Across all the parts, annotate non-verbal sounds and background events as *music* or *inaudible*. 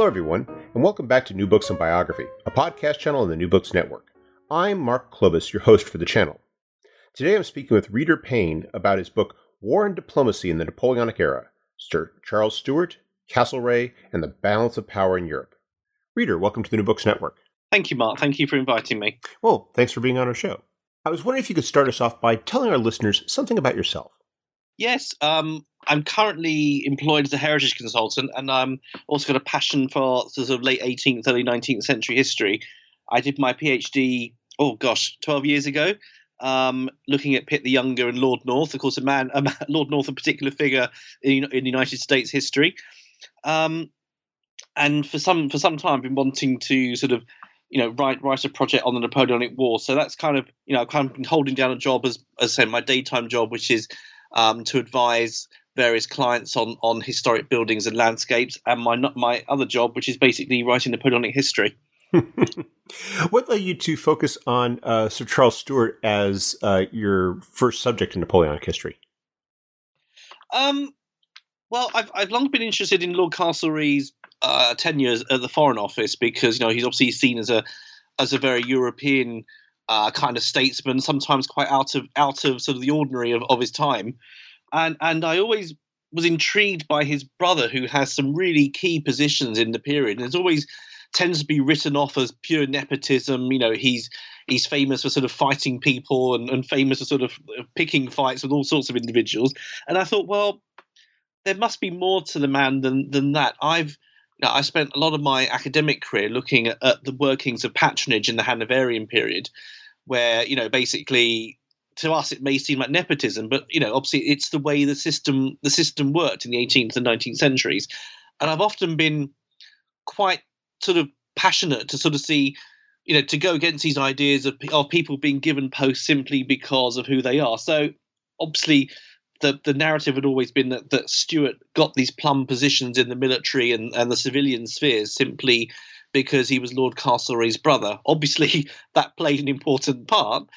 Hello, everyone, and welcome back to New Books and Biography, a podcast channel on the New Books Network. I'm Mark Klobas, your host for the channel. Today I'm speaking with Reader Payne about his book War and Diplomacy in the Napoleonic Era Sir Charles Stuart, Castlereagh, and the Balance of Power in Europe. Reader, welcome to the New Books Network. Thank you, Mark. Thank you for inviting me. Well, thanks for being on our show. I was wondering if you could start us off by telling our listeners something about yourself. Yes, um, I'm currently employed as a heritage consultant, and I'm also got a passion for sort of late 18th, early 19th century history. I did my PhD, oh gosh, 12 years ago, um, looking at Pitt the Younger and Lord North. Of course, a man, a man *laughs* Lord North, a particular figure in, in the United States history. Um, and for some for some time, I've been wanting to sort of you know write write a project on the Napoleonic War. So that's kind of you know I've kind of been holding down a job as as I say my daytime job, which is um, to advise various clients on on historic buildings and landscapes, and my my other job, which is basically writing Napoleonic history. *laughs* what led you to focus on uh, Sir Charles Stuart as uh, your first subject in Napoleonic history? Um, well, I've I've long been interested in Lord Castlereagh's uh, tenure at the Foreign Office because you know he's obviously seen as a as a very European uh, kind of statesman, sometimes quite out of out of sort of the ordinary of, of his time and and I always was intrigued by his brother, who has some really key positions in the period, and it's always tends to be written off as pure nepotism. You know, he's he's famous for sort of fighting people and, and famous for sort of uh, picking fights with all sorts of individuals. And I thought, well, there must be more to the man than than that. I've you know, I spent a lot of my academic career looking at, at the workings of patronage in the Hanoverian period, where you know basically to us it may seem like nepotism, but you know, obviously it's the way the system the system worked in the 18th and 19th centuries. And I've often been quite sort of passionate to sort of see, you know, to go against these ideas of, of people being given posts simply because of who they are. So obviously the, the narrative had always been that, that Stuart got these plum positions in the military and, and the civilian spheres simply because he was Lord Castlereagh's brother. Obviously, *laughs* that played an important part,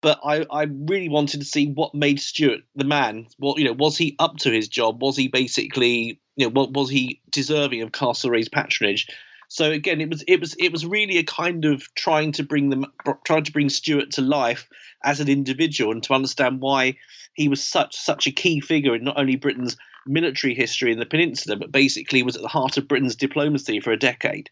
but I, I really wanted to see what made Stuart the man. What you know, was he up to his job? Was he basically you know, what was he deserving of Castlereagh's patronage? So again, it was it was it was really a kind of trying to bring them trying to bring Stuart to life as an individual and to understand why he was such such a key figure in not only Britain's military history in the peninsula, but basically was at the heart of Britain's diplomacy for a decade.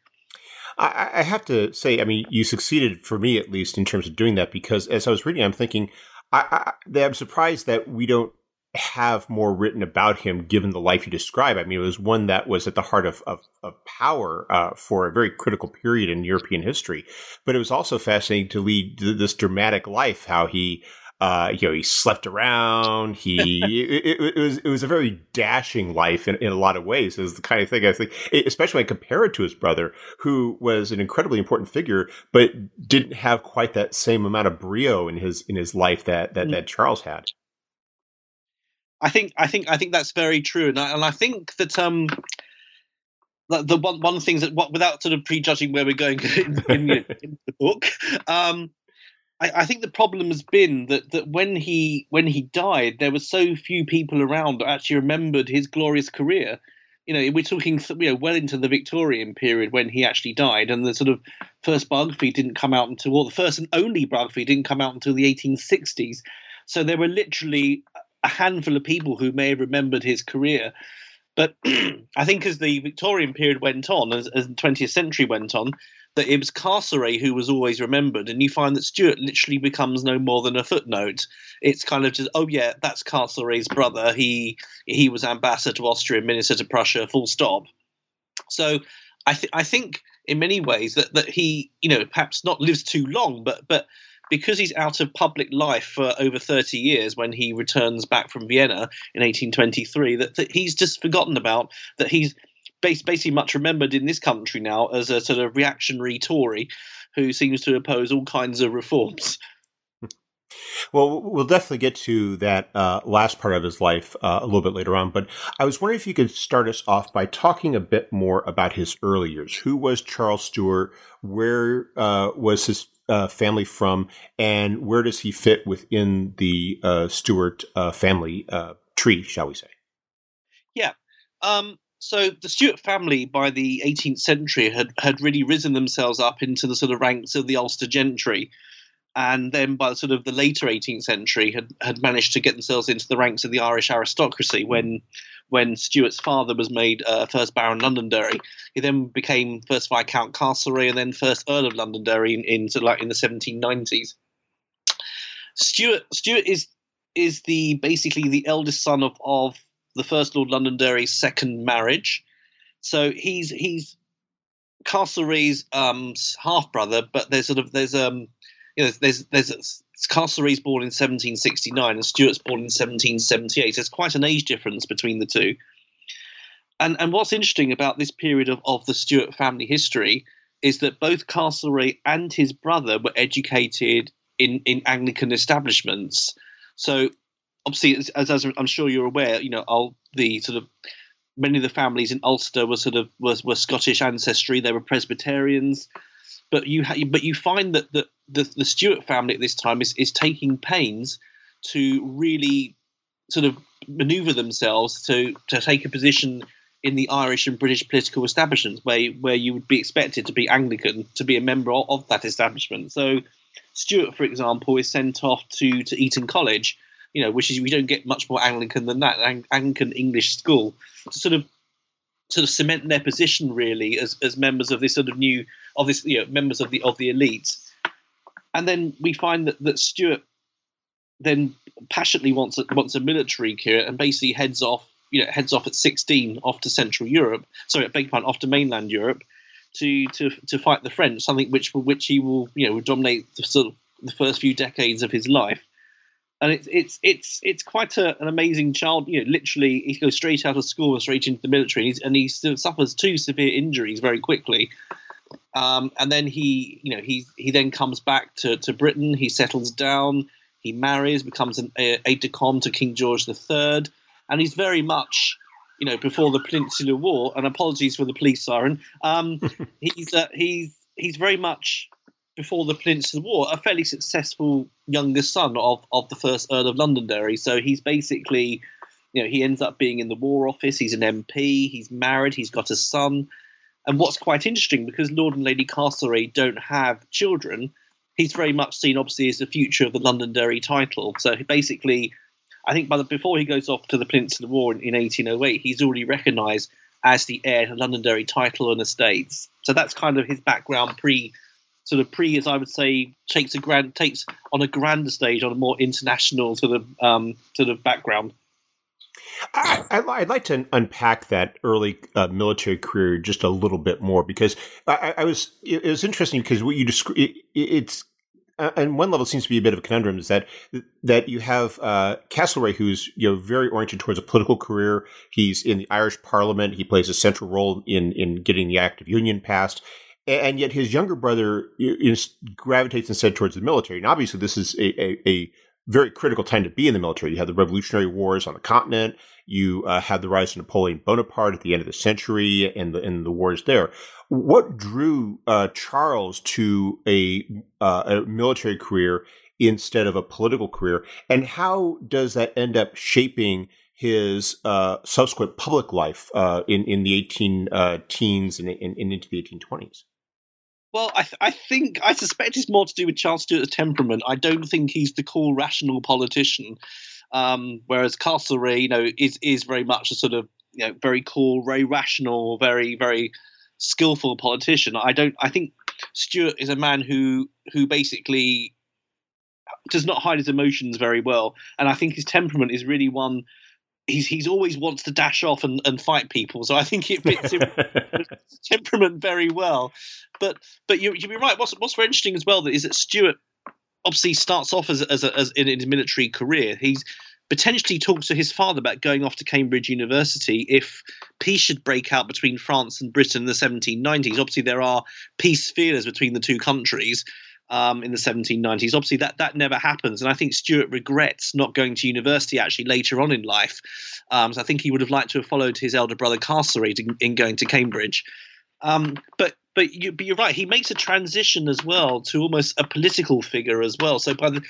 I, I have to say, I mean, you succeeded for me at least in terms of doing that because as I was reading, I'm thinking, I, I, I'm surprised that we don't have more written about him given the life you describe. I mean, it was one that was at the heart of, of, of power uh, for a very critical period in European history. But it was also fascinating to lead this dramatic life, how he uh, you know, he slept around. He *laughs* it, it, it, was it was a very dashing life in, in a lot of ways. It was the kind of thing I think, especially when I compare it to his brother, who was an incredibly important figure, but didn't have quite that same amount of brio in his in his life that that, mm. that Charles had. I think I think I think that's very true, and I, and I think that um the, the one one of the things that what, without sort of prejudging where we're going *laughs* in, in, in the book, um, I, I, think the problem has been that that when he when he died, there were so few people around that actually remembered his glorious career. You know, we're talking you know well into the Victorian period when he actually died, and the sort of first biography didn't come out until, or the first and only biography didn't come out until the 1860s. So there were literally a handful of people who may have remembered his career. But *clears throat* I think as the Victorian period went on, as, as the 20th century went on, that it was Castlereagh who was always remembered, and you find that Stuart literally becomes no more than a footnote. It's kind of just, oh yeah, that's Castlereagh's brother. He he was ambassador to Austria, minister to Prussia, full stop. So I think I think in many ways that that he you know perhaps not lives too long, but but because he's out of public life for over 30 years when he returns back from Vienna in 1823 that, that he's just forgotten about that he's basically much remembered in this country now as a sort of reactionary Tory who seems to oppose all kinds of reforms. *laughs* Well, we'll definitely get to that uh, last part of his life uh, a little bit later on. But I was wondering if you could start us off by talking a bit more about his early years. Who was Charles Stuart? Where uh, was his uh, family from? And where does he fit within the uh, Stuart uh, family tree, shall we say? Yeah. Um, so the Stuart family by the 18th century had, had really risen themselves up into the sort of ranks of the Ulster gentry and then by the sort of the later 18th century had, had managed to get themselves into the ranks of the Irish aristocracy when when Stuart's father was made uh, first Baron Londonderry. He then became first Viscount Castlereagh and then first Earl of Londonderry in, in sort of like in the 1790s. Stuart Stuart is is the basically the eldest son of, of the first Lord Londonderry's second marriage. So he's he's Castlereagh's um, half brother, but there's sort of there's um you know, there's there's Castlereagh's born in 1769 and Stuart's born in 1778. There's quite an age difference between the two. And and what's interesting about this period of, of the Stuart family history is that both Castlereagh and his brother were educated in, in Anglican establishments. So obviously, as, as I'm sure you're aware, you know, all the sort of many of the families in Ulster were sort of were, were Scottish ancestry. They were Presbyterians but you ha- but you find that the, the, the Stuart family at this time is is taking pains to really sort of maneuver themselves to to take a position in the Irish and British political establishments where where you would be expected to be Anglican to be a member of, of that establishment. So Stuart, for example, is sent off to to Eton College, you know, which is we don't get much more Anglican than that, Anglican English school, to sort of sort of cement their position really as, as members of this sort of new of this you know members of the of the elite. And then we find that that Stuart then passionately wants a, wants a military career and basically heads off you know heads off at 16 off to Central Europe sorry beg pardon off to mainland Europe to to to fight the French something which which he will you know dominate the sort of the first few decades of his life and it's it's it's it's quite a, an amazing child. You know, literally, he goes straight out of school and straight into the military, and, and he suffers two severe injuries very quickly. Um, and then he, you know, he he then comes back to, to Britain. He settles down. He marries, becomes an aide de camp to King George III, and he's very much, you know, before the Peninsular War. And apologies for the police siren. Um, *laughs* he's uh, he's he's very much before the Peninsular War, a fairly successful younger son of, of the first Earl of Londonderry. So he's basically, you know, he ends up being in the War Office. He's an MP. He's married. He's got a son. And what's quite interesting, because Lord and Lady Castlereagh don't have children, he's very much seen, obviously, as the future of the Londonderry title. So basically, I think by the, before he goes off to the Peninsular War in, in 1808, he's already recognised as the heir to Londonderry title and estates. So that's kind of his background pre sort of pre, as I would say, takes a grand takes on a grander stage on a more international sort of um, sort of background. I, would like to unpack that early uh, military career just a little bit more because I, I was it was interesting because what you describe it, it's uh, and one level seems to be a bit of a conundrum is that that you have uh, Castlereagh, who's you know very oriented towards a political career. He's in the Irish Parliament. He plays a central role in in getting the Act of Union passed and yet his younger brother is, gravitates instead towards the military. And obviously, this is a, a, a, very critical time to be in the military. You have the Revolutionary Wars on the continent. You uh, have the rise of Napoleon Bonaparte at the end of the century, and the and the wars there. What drew uh, Charles to a uh, a military career instead of a political career, and how does that end up shaping? his uh, subsequent public life uh, in in the eighteen uh, teens and, and, and, into the eighteen twenties. Well, I, th- I think I suspect it's more to do with Charles Stuart's temperament. I don't think he's the cool, rational politician. Um, whereas Castlereagh, you know, is is very much a sort of you know very cool, very rational, very very skillful politician. I don't. I think Stuart is a man who who basically does not hide his emotions very well, and I think his temperament is really one he's he's always wants to dash off and, and fight people. So I think it fits *laughs* him temperament very well. But but you you'd be right. What's what's very interesting as well is that Stuart obviously starts off as as, a, as in his military career. He's potentially talks to his father about going off to Cambridge University if peace should break out between France and Britain in the 1790s. Obviously, there are peace fears between the two countries um, in the 1790s. Obviously, that that never happens, and I think Stuart regrets not going to university actually later on in life. Um, so I think he would have liked to have followed his elder brother Castlereagh in, in going to Cambridge. Um, but but, you, but you're right. He makes a transition as well to almost a political figure as well. So by the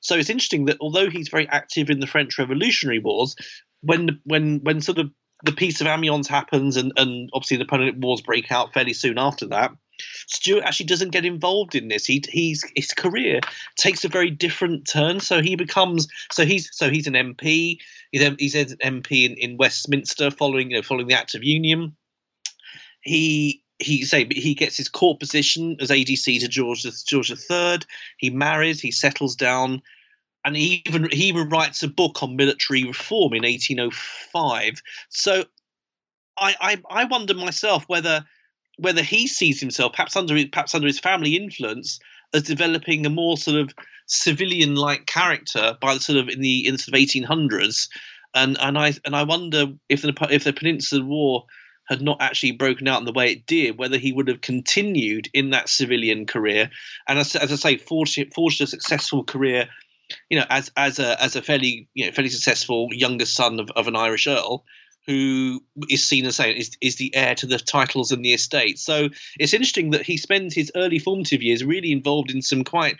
so it's interesting that although he's very active in the French Revolutionary Wars, when when when sort of the Peace of Amiens happens and, and obviously the Napoleonic Wars break out fairly soon after that, Stuart actually doesn't get involved in this. He he's his career takes a very different turn. So he becomes so he's so he's an MP. He's, um, he's an MP in, in Westminster following you know following the Act of Union. He he say he gets his court position as ADC to George George III. He marries, he settles down, and he even he even writes a book on military reform in 1805. So I I, I wonder myself whether whether he sees himself perhaps under perhaps under his family influence as developing a more sort of civilian like character by the sort of in the in the sort of 1800s and and I and I wonder if the if the Peninsular War had not actually broken out in the way it did, whether he would have continued in that civilian career. And as, as I say, forged, forged a successful career, you know, as as a as a fairly you know fairly successful younger son of, of an Irish earl who is seen as saying is, is the heir to the titles and the estate. So it's interesting that he spends his early formative years really involved in some quite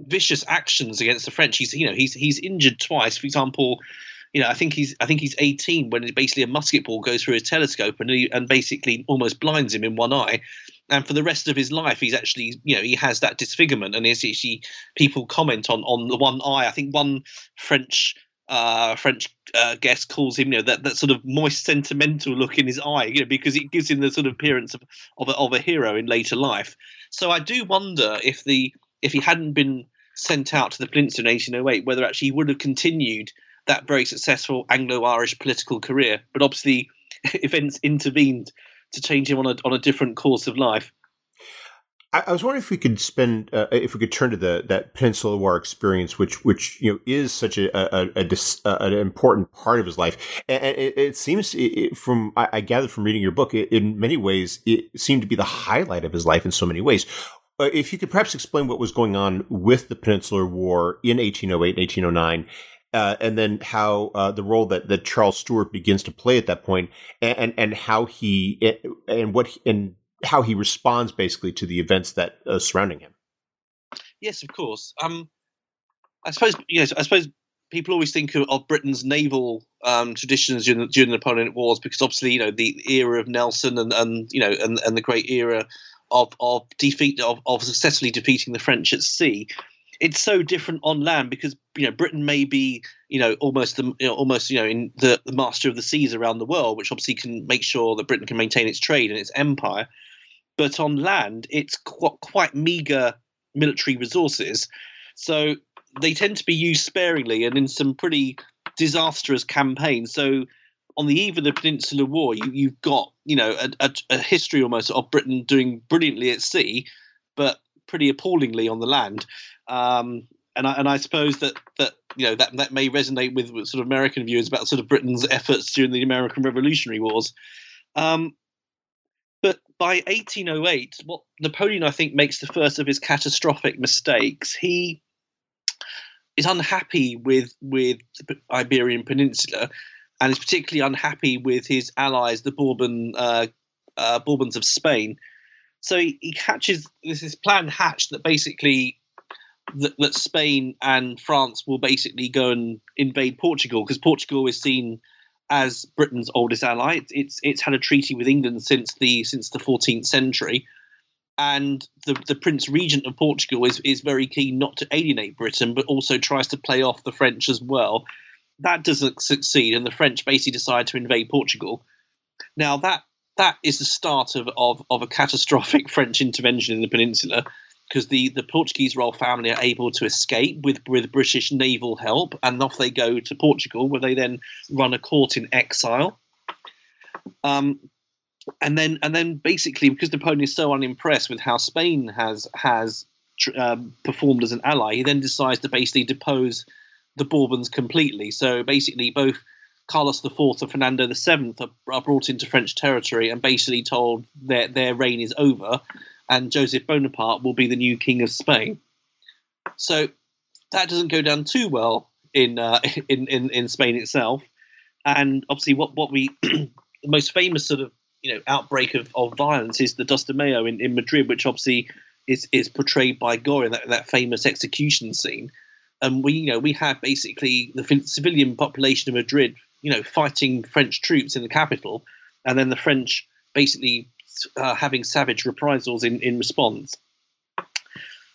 vicious actions against the French. He's you know he's he's injured twice. For example, you know, I think he's I think he's 18 when basically a musket ball goes through his telescope and he, and basically almost blinds him in one eye. And for the rest of his life, he's actually you know he has that disfigurement, and it's actually people comment on on the one eye. I think one French uh, French uh, guest calls him, you know, that, that sort of moist, sentimental look in his eye, you know, because it gives him the sort of appearance of of a, of a hero in later life. So I do wonder if the if he hadn't been sent out to the Peninsula in 1808, whether actually he would have continued that very successful Anglo-Irish political career. But obviously, *laughs* events intervened to change him on a on a different course of life. I, was wondering if we could spend, uh, if we could turn to the that Peninsula War experience, which which you know is such a, a, a, a an important part of his life, and it, it seems it, from I, I gathered from reading your book, it, in many ways, it seemed to be the highlight of his life in so many ways. Uh, if you could perhaps explain what was going on with the Peninsular War in 1808 and 1809 uh, and then how uh, the role that, that Charles Stuart begins to play at that point, and and, and how he and what and how he responds basically to the events that uh, surrounding him. Yes, of course. Um, I suppose yes. I suppose people always think of, of Britain's naval um, traditions during the, during the Napoleonic Wars because obviously you know the era of Nelson and, and you know and, and the great era of of defeat of, of successfully defeating the French at sea it's so different on land because you know Britain may be you know almost the you know, almost you know in the, the master of the seas around the world, which obviously can make sure that Britain can maintain its trade and its empire. But on land, it's quite, quite meager military resources, so they tend to be used sparingly and in some pretty disastrous campaigns. So on the eve of the Peninsular War, you, have got you know a, a, a history almost of Britain doing brilliantly at sea, but pretty appallingly on the land. Um, and I, and I suppose that that you know that that may resonate with, with, sort of American viewers about sort of Britain's efforts during the American Revolutionary Wars. Um, but by 1808, what Napoleon I think makes the first of his catastrophic mistakes. He is unhappy with with the Iberian Peninsula, and is particularly unhappy with his allies, the Bourbon uh, uh, Bourbons of Spain. So he, he catches this, this plan hatched that basically that, that Spain and France will basically go and invade Portugal because Portugal is seen as Britain's oldest ally. It's, it's, it's had a treaty with England since the since the 14th century, and the the Prince Regent of Portugal is is very keen not to alienate Britain, but also tries to play off the French as well. That doesn't succeed, and the French basically decide to invade Portugal. Now that that is the start of, of, of a catastrophic *laughs* French intervention in the peninsula because the, the Portuguese royal family are able to escape with, with British naval help, and off they go to Portugal, where they then run a court in exile. Um, and then and then basically because Napoleon is so unimpressed with how Spain has has um, performed as an ally, he then decides to basically depose the Bourbons completely. So basically, both Carlos IV and Fernando VII are, are brought into French territory and basically told that their reign is over, and Joseph Bonaparte will be the new king of Spain. So that doesn't go down too well in uh, *laughs* in, in in Spain itself. And obviously, what what we *clears throat* the most famous sort of you know outbreak of, of violence is the Dos de Mayo in, in Madrid, which obviously is is portrayed by Goya, that that famous execution scene. And we you know we had basically the civilian population of Madrid, you know, fighting French troops in the capital, and then the French basically uh, having savage reprisals in in response.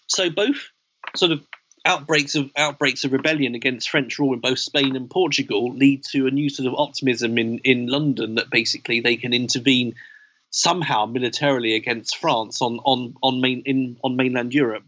So both sort of outbreaks of outbreaks of rebellion against French rule in both Spain and Portugal lead to a new sort of optimism in in London that basically they can intervene somehow militarily against France on on on main in on mainland Europe,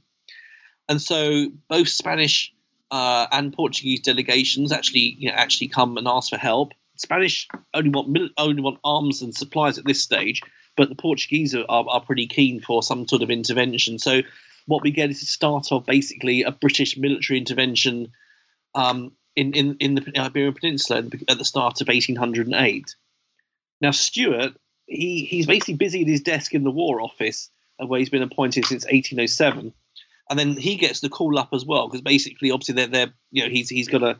and so both Spanish uh, and Portuguese delegations actually you know actually come and ask for help. Spanish only want only want arms and supplies at this stage, but the Portuguese are, are, pretty keen for some sort of intervention. So what we get is the start of basically a British military intervention um, in, in, in the Iberian Peninsula at the start of 1808. Now, Stuart, he, he's basically busy at his desk in the War Office, uh, where he's been appointed since 1807. And then he gets the call up as well, because basically, obviously, they're, they're you know, he's he's got a,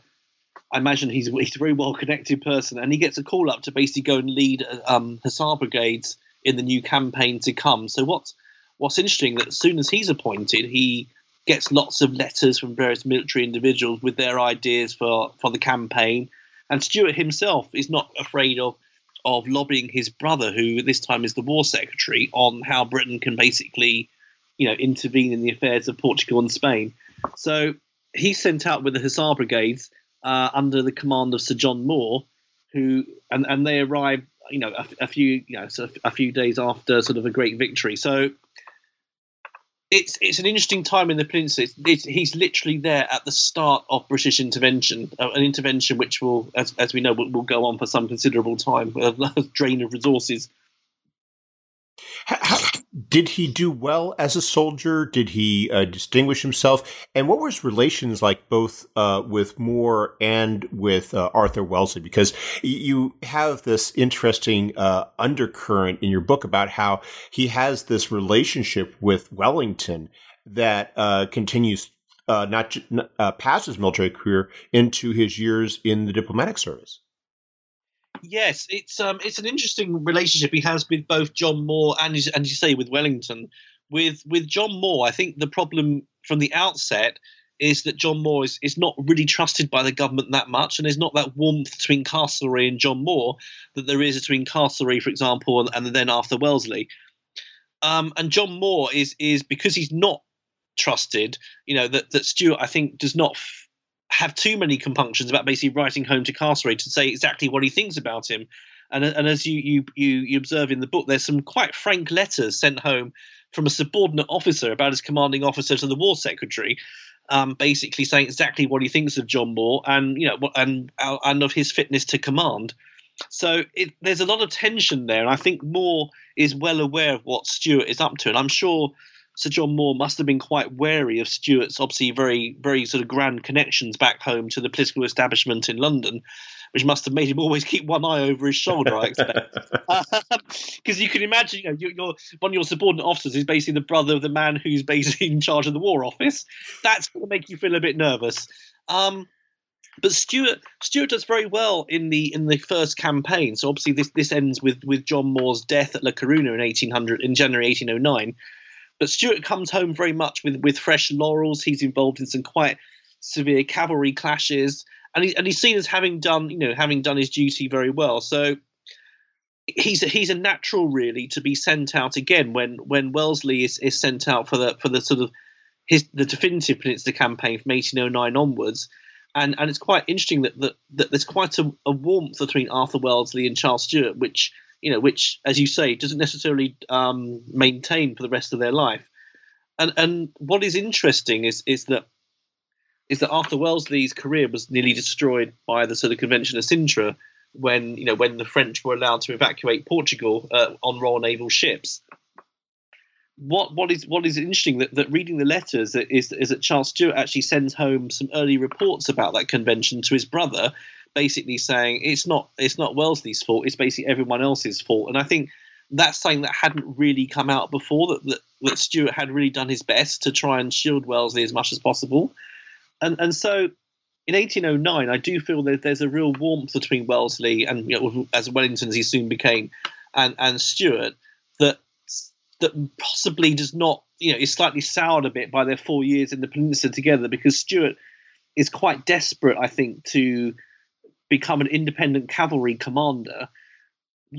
I imagine he's he's a very well connected person, and he gets a call up to basically go and lead um, Hussar brigades in the new campaign to come. So what's what's interesting that as soon as he's appointed, he gets lots of letters from various military individuals with their ideas for, for the campaign. And Stuart himself is not afraid of of lobbying his brother, who this time is the war secretary, on how Britain can basically, you know, intervene in the affairs of Portugal and Spain. So he's sent out with the Hussar brigades uh, under the command of Sir John Moore, who and, and they arrive, you know, a, a few you know, so a few days after sort of a great victory. So it's it's an interesting time in the peninsula. It's, it's, he's literally there at the start of British intervention, uh, an intervention which will, as, as we know, will, will, go on for some considerable time, *laughs* a drain of resources. How, did he do well as a soldier? Did he uh, distinguish himself? And what were his relations like, both uh, with Moore and with uh, Arthur Wellesley? Because you have this interesting uh, undercurrent in your book about how he has this relationship with Wellington that uh, continues uh, not past his military career into his years in the diplomatic service. Yes, it's um, it's an interesting relationship he has with both John Moore and, and you say with Wellington. With with John Moore, I think the problem from the outset is that John Moore is, is not really trusted by the government that much, and there's not that warmth between Castlereagh and John Moore that there is between Castlereagh, for example, and, and then Arthur Wellesley. Um, and John Moore is is because he's not trusted, you know, that that Stuart I think does not have too many compunctions about basically writing home to Castlereagh to say exactly what he thinks about him. And, and as you, you, you, you observe in the book, there's some quite frank letters sent home from a subordinate officer about his commanding officer to the war secretary, um, basically saying exactly what he thinks of John Moore and you know and and of his fitness to command. So it, there's a lot of tension there, and I think Moore is well aware of what Stuart is up to, and I'm sure Sir John Moore must have been quite wary of Stuart's obviously very, very sort of grand connections back home to the political establishment in London, which must have made him always *laughs* keep one eye over his shoulder, I expect. *laughs* Because you can imagine, you know, you're, you're, one of your subordinate officers is basically the brother of the man who's basically in charge of the War Office. That's going to make you feel a bit nervous. Um, but Stuart Stuart does very well in the in the first campaign. So obviously this this ends with with John Moore's death at La Coruna in eighteen hundred in January eighteen oh nine. But Stuart comes home very much with, with fresh laurels. He's involved in some quite severe cavalry clashes, and, he, and he's seen as having done, you know, having done his duty very well. So he's a, he's a natural, really, to be sent out again when when Wellesley is, is sent out for the for the sort of his the definitive Peninsula campaign from 1809 onwards. And and it's quite interesting that that, that there's quite a, a warmth between Arthur Wellesley and Charles Stuart, which you know, which, as you say, doesn't necessarily um, maintain for the rest of their life. And and what is interesting is is that is that Arthur Wellesley's career was nearly destroyed by the sort of Convention of Sintra when you know when the French were allowed to evacuate Portugal uh, on Royal Naval ships. what what is what is interesting that, that reading the letters is is that Charles Stewart actually sends home some early reports about that convention to his brother, basically saying it's not it's not Wellesley's fault, it's basically everyone else's fault. And I think that's something that hadn't really come out before that, that that Stewart had really done his best to try and shield Wellesley as much as possible. And and so in 1809, I do feel that there's a real warmth between Wellesley and you know, as Wellington as he soon became, and and Stewart that that possibly does not you know is slightly soured a bit by their four years in the peninsula together because Stewart is quite desperate, I think, to become an independent cavalry commander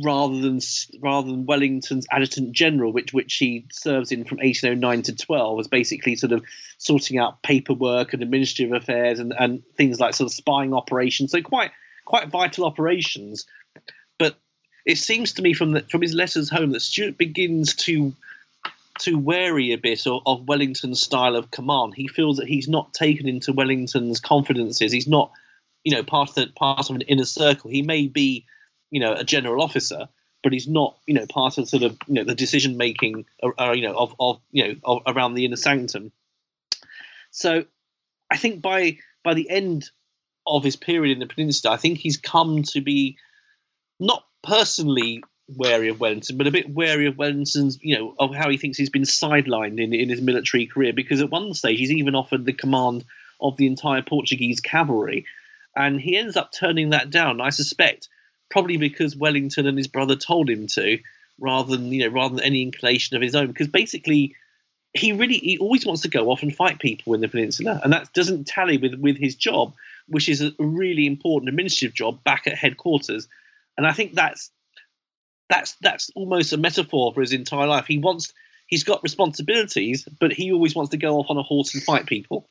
rather than rather than Wellington's adjutant general, which which he serves in from 1809 to 12, as basically sort of sorting out paperwork and administrative affairs and, and things like sort of spying operations. So quite quite vital operations. But it seems to me from the, from his letters home that Stuart begins to to wary a bit of, of Wellington's style of command. He feels that he's not taken into Wellington's confidences. He's not, you know, part of the, part of an inner circle. He may be you know a general officer, but he's not you know part of sort of you know the decision making uh, uh, you know of, of you know of, around the inner sanctum. So I think by by the end of his period in the peninsula, I think he's come to be not personally wary of Wellington, but a bit wary of Wellington's, you know, of how he thinks he's been sidelined in, in his military career. Because at one stage, he's even offered the command of the entire Portuguese cavalry, and he ends up turning that down. I suspect probably because Wellington and his brother told him to, rather than you know rather than any inclination of his own. Because basically, he really he always wants to go off and fight people in the peninsula, and that doesn't tally with with his job, which is a really important administrative job back at headquarters. And I think that's that's that's almost a metaphor for his entire life. He wants he's got responsibilities, but he always wants to go off on a horse and fight people.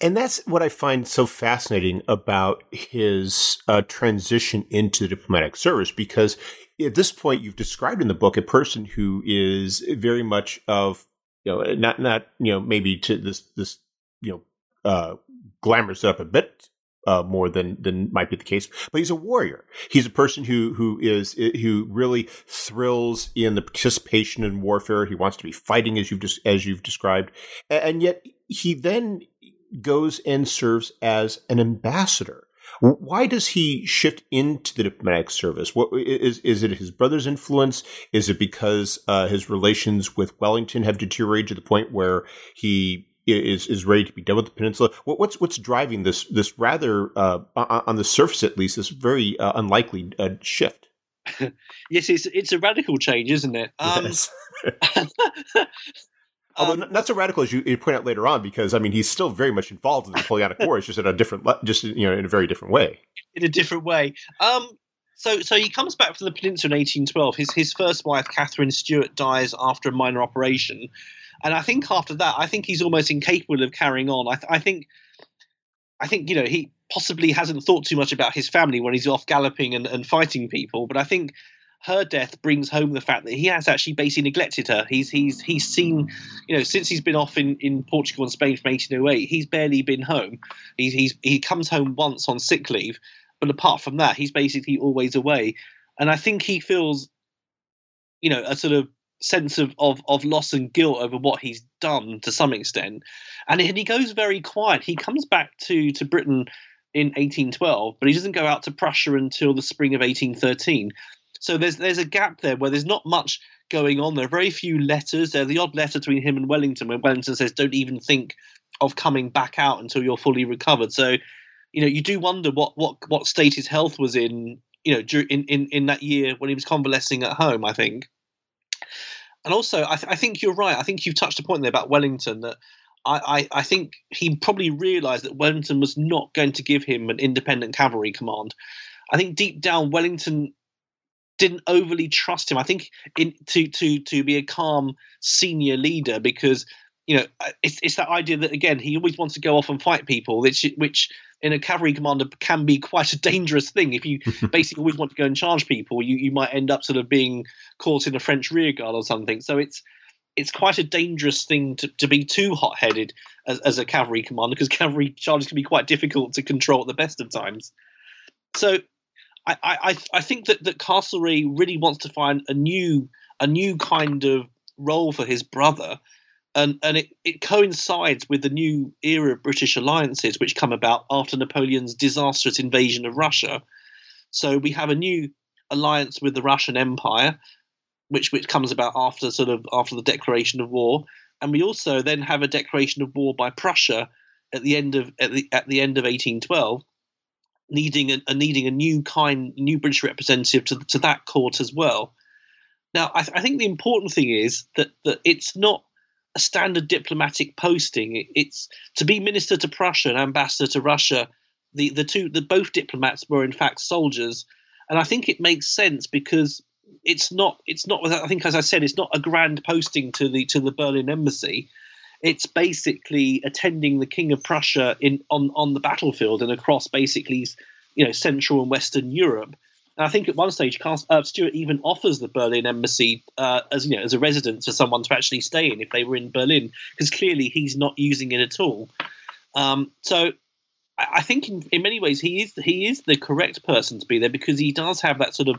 And that's what I find so fascinating about his uh, transition into the diplomatic service, because at this point, you've described in the book a person who is very much of, you know, not, not, you know, maybe to this, this, you know, uh, glamorous up a bit uh, more than than might be the case. But he's a warrior. He's a person who who is who really thrills in the participation in warfare. He wants to be fighting as you've just as you've described, and yet he then goes and serves as an ambassador. Why does he shift into the diplomatic service? What is is it his brother's influence? Is it because uh, his relations with Wellington have deteriorated to the point where he is is ready to be done with the peninsula? What, what's what's driving this this rather uh, on the surface at least this very uh, unlikely uh, shift? *laughs* yes, it's it's a radical change, isn't it? *laughs* Um, yes. *laughs* Although um, not so radical as you, you, point out later on, because I mean he's still very much involved in the Napoleonic War. It's just in a different, just you know, in a very different way. In a different way. Um, so so he comes back from the peninsula in 1812. His his first wife, Catherine Stewart, dies after a minor operation, and I think after that, I think he's almost incapable of carrying on. I, th- I think, I think you know he possibly hasn't thought too much about his family when he's off galloping and, and fighting people, but I think her death brings home the fact that he has actually basically neglected her. He's he's he's seen, you know, since he's been off in, in Portugal and Spain from 1808, he's barely been home. He's, he's he comes home once on sick leave, but apart from that, he's basically always away. And I think he feels, you know, a sort of sense of, of, of loss and guilt over what he's done to some extent. And he goes very quiet. He comes back to, to Britain in 1812, but he doesn't go out to Prussia until the spring of 1813. So there's there's a gap there where there's not much going on. There are very few letters. There's the odd letter between him and Wellington when Wellington says, "Don't even think of coming back out until you're fully recovered." So, you know, you do wonder what what what state his health was in. You know, in in in that year when he was convalescing at home. I think. And also, I, th- I think you're right. I think you've touched a point there about Wellington that I, I, think he probably realized that Wellington was not going to give him an independent cavalry command. I think deep down, Wellington didn't overly trust him. I think in to to to be a calm senior leader because you know it's it's that idea that again he always wants to go off and fight people, which which in a cavalry commander can be quite a dangerous thing. If you *laughs* basically always want to go and charge people, you you might end up sort of being caught in a French rearguard or something. So it's it's quite a dangerous thing to, to be too hot headed as, as a cavalry commander because *laughs* cavalry charges can be quite difficult to control at the best of times. So I, I, I think that, that Castlereagh really wants to find a new a new kind of role for his brother. And, and it, it coincides with the new era of British alliances, which come about after Napoleon's disastrous invasion of Russia. So we have a new alliance with the Russian Empire, which which comes about after sort of after the declaration of war, and we also then have a declaration of war by Prussia at the end of at the at the end of 1812, needing a, a needing a new kind, new British representative to to that court as well. Now, I, th- I think the important thing is that that it's not a standard diplomatic posting. It's to be minister to Prussia and ambassador to Russia. The the two the both diplomats were in fact soldiers, and I think it makes sense because it's not it's not I think as I said it's not a grand posting to the to the Berlin embassy. It's basically attending the King of Prussia in on on the battlefield and across basically you know Central and Western Europe. And I think at one stage, uh, Stuart even offers the Berlin embassy uh, as you know as a residence for someone to actually stay in if they were in Berlin, because clearly he's not using it at all. Um, so I, I think in, in many ways he is he is the correct person to be there because he does have that sort of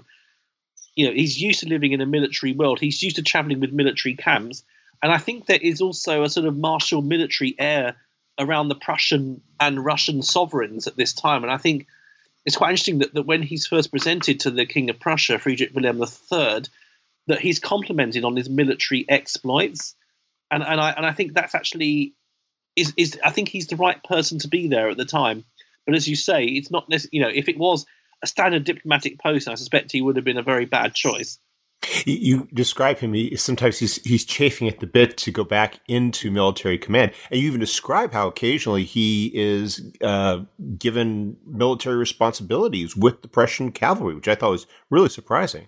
you know he's used to living in a military world. He's used to traveling with military camps, and I think there is also a sort of martial military air around the Prussian and Russian sovereigns at this time. And I think it's quite interesting that, that when he's first presented to the King of Prussia, Friedrich Wilhelm III, that he's complimented on his military exploits. And, and I and I think that's actually is is I think he's the right person to be there at the time. But as you say, it's not you know if it was a standard diplomatic post, I suspect he would have been a very bad choice. You describe him. He, sometimes he's he's chafing at the bit to go back into military command, and you even describe how occasionally he is uh, given military responsibilities with the Prussian cavalry, which I thought was really surprising.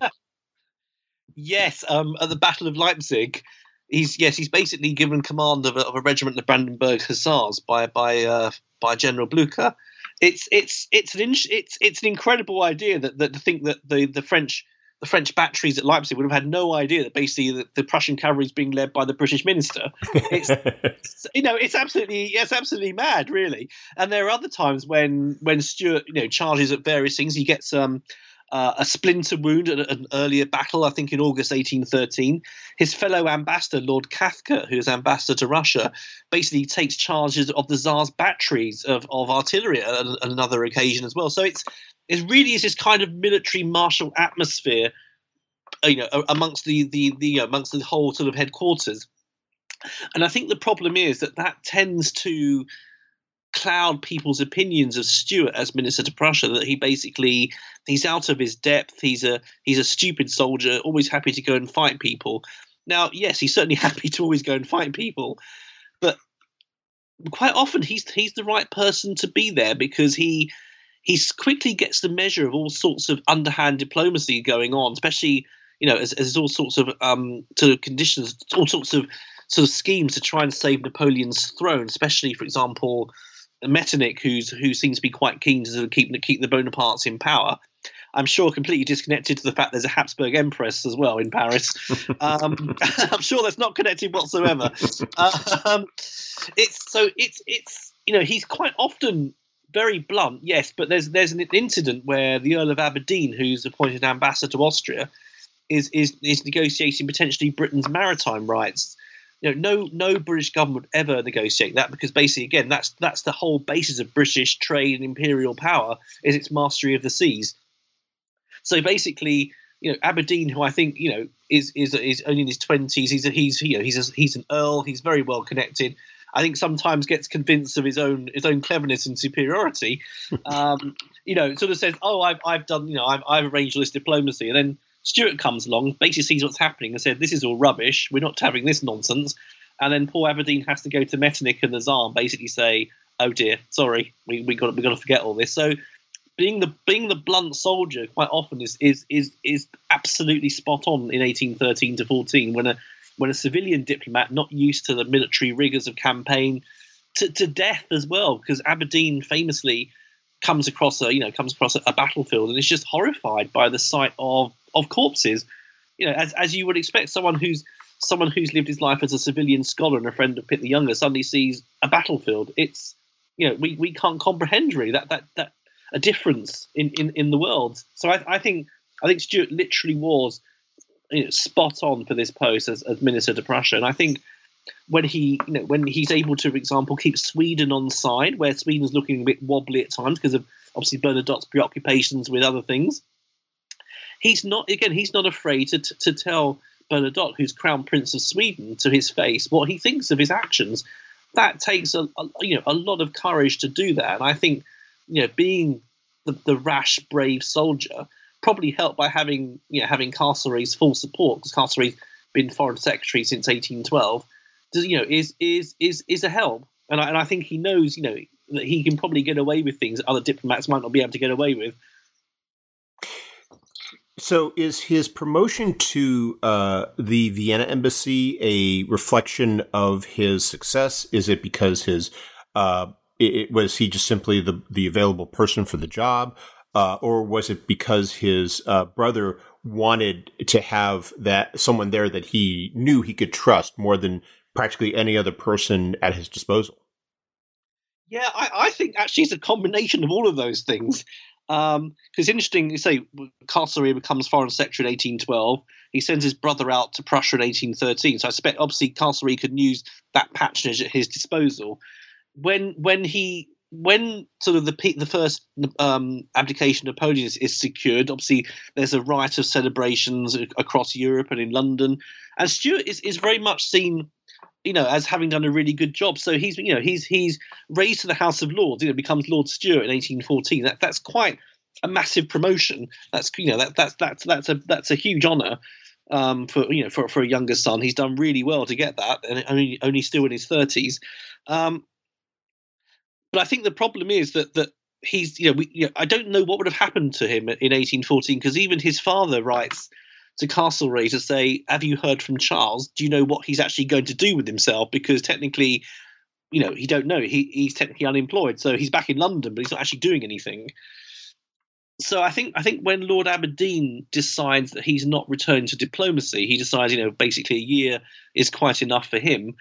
*laughs* yes, um, at the Battle of Leipzig, he's yes he's basically given command of a, of a regiment of Brandenburg Hussars by by uh, by General Blucher, it's it's it's an it's it's an incredible idea that, that to think that the the French the French batteries at Leipzig would have had no idea that basically the, the Prussian cavalry is being led by the British minister. It's, *laughs* it's, you know it's absolutely it's absolutely mad, really. And there are other times when when Stuart you know charges at various things. He gets um uh, a splinter wound at an earlier battle, I think in August 1813. His fellow ambassador, Lord Cathcart, who is ambassador to Russia, basically takes charges of the Tsar's batteries of, of artillery at, at another occasion as well. So it's it really is this kind of military martial atmosphere, uh, you know, amongst the the the amongst the whole sort of headquarters. And I think the problem is that that tends to cloud people's opinions of Stuart as minister to Prussia. That he basically he's out of his depth. He's a he's a stupid soldier, always happy to go and fight people. Now, yes, he's certainly *laughs* happy to always go and fight people, but quite often he's he's the right person to be there because he he quickly gets the measure of all sorts of underhand diplomacy going on, especially you know as, as all sorts of um sort of conditions, all sorts of sort of schemes to try and save Napoleon's throne, especially for example Metternich, who's who seems to be quite keen to keep keep the Bonapartes in power. I'm sure completely disconnected to the fact there's a Habsburg Empress as well in Paris. *laughs* Um, *laughs* I'm sure that's not connected whatsoever. *laughs* Um, it's so it's it's you know he's quite often very blunt, yes, but there's there's an incident where the Earl of Aberdeen, who's appointed ambassador to Austria, is is is negotiating potentially Britain's maritime rights you know, no no British government ever negotiate that because basically, again, that's that's the whole basis of British trade and imperial power is its mastery of the seas. So basically, you know, Aberdeen, who I think you know is is is only in his twenties, he's a, he's you know he's a, he's an earl, he's very well connected. I think sometimes gets convinced of his own his own cleverness and superiority. *laughs* Um, you know, sort of says, "Oh, I've I've done you know I've I've arranged all this diplomacy," and then Stuart comes along, basically sees what's happening and said, "This is all rubbish. We're not having this nonsense." And then Paul Aberdeen has to go to Metternich and the Tsar and basically say, "Oh dear, sorry, we we got we got to forget all this." So being the being the blunt soldier quite often is is is is absolutely spot on in 1813 to 14 when a when a civilian diplomat not used to the military rigors of campaign to, to death as well because Aberdeen famously comes across a you know comes across a, a battlefield and is just horrified by the sight of of corpses. You know, as as you would expect, someone who's someone who's lived his life as a civilian scholar and a friend of Pitt the Younger suddenly sees a battlefield. It's you know we, we can't comprehend really that that that a difference in, in, in the world. So I, I think I think Stuart literally was you know, spot on for this post as, as Minister to Prussia. And I think when he, you know, when he's able to, for example, keep Sweden on side, where Sweden's looking a bit wobbly at times because of obviously Bernadotte's preoccupations with other things, he's not. Again, he's not afraid to to tell Bernadotte, who's Crown Prince of Sweden, to his face what he thinks of his actions. That takes a, a you know a lot of courage to do that, and I think you know being the, the rash, brave soldier probably helped by having you know having Castlereagh's full support because Castlereagh's been foreign secretary since 1812 Does, you know, is is is is a help. And I, and I think he knows, you know, that he can probably get away with things other diplomats might not be able to get away with. So, is his promotion to uh, the Vienna embassy a reflection of his success? Is it because his uh, it, was he just simply the the available person for the job, uh, or was it because his uh, brother wanted to have that someone there that he knew he could trust more than practically any other person at his disposal. Yeah, I, I think actually it's a combination of all of those things. Because um, interesting, you say Castlereagh becomes foreign secretary in 1812. He sends his brother out to Prussia in 1813. So I suspect obviously Castlereagh could use that patronage at his disposal. When when he when sort of the the first um, abdication of Napoleon is, is, secured, obviously there's a riot of celebrations across Europe and in London, and Stuart is, is very much seen you know, as having done a really good job. So he's, you know, he's he's raised to the House of Lords. You know, becomes Lord Stuart in 1814. That that's quite a massive promotion. That's you know that that's that's that's a that's a huge honour um, for you know for for a younger son. He's done really well to get that, and only only still in his 30s. Um, but I think the problem is that that he's you know, we, you know I don't know what would have happened to him in 1814 because even his father writes to Castlereagh to say, "Have you heard from Charles? Do you know what he's actually going to do with himself?" Because technically, you know, he don't know. He he's technically unemployed, so he's back in London, but he's not actually doing anything. So I think I think when Lord Aberdeen decides that he's not returned to diplomacy, he decides, you know, basically a year is quite enough for him.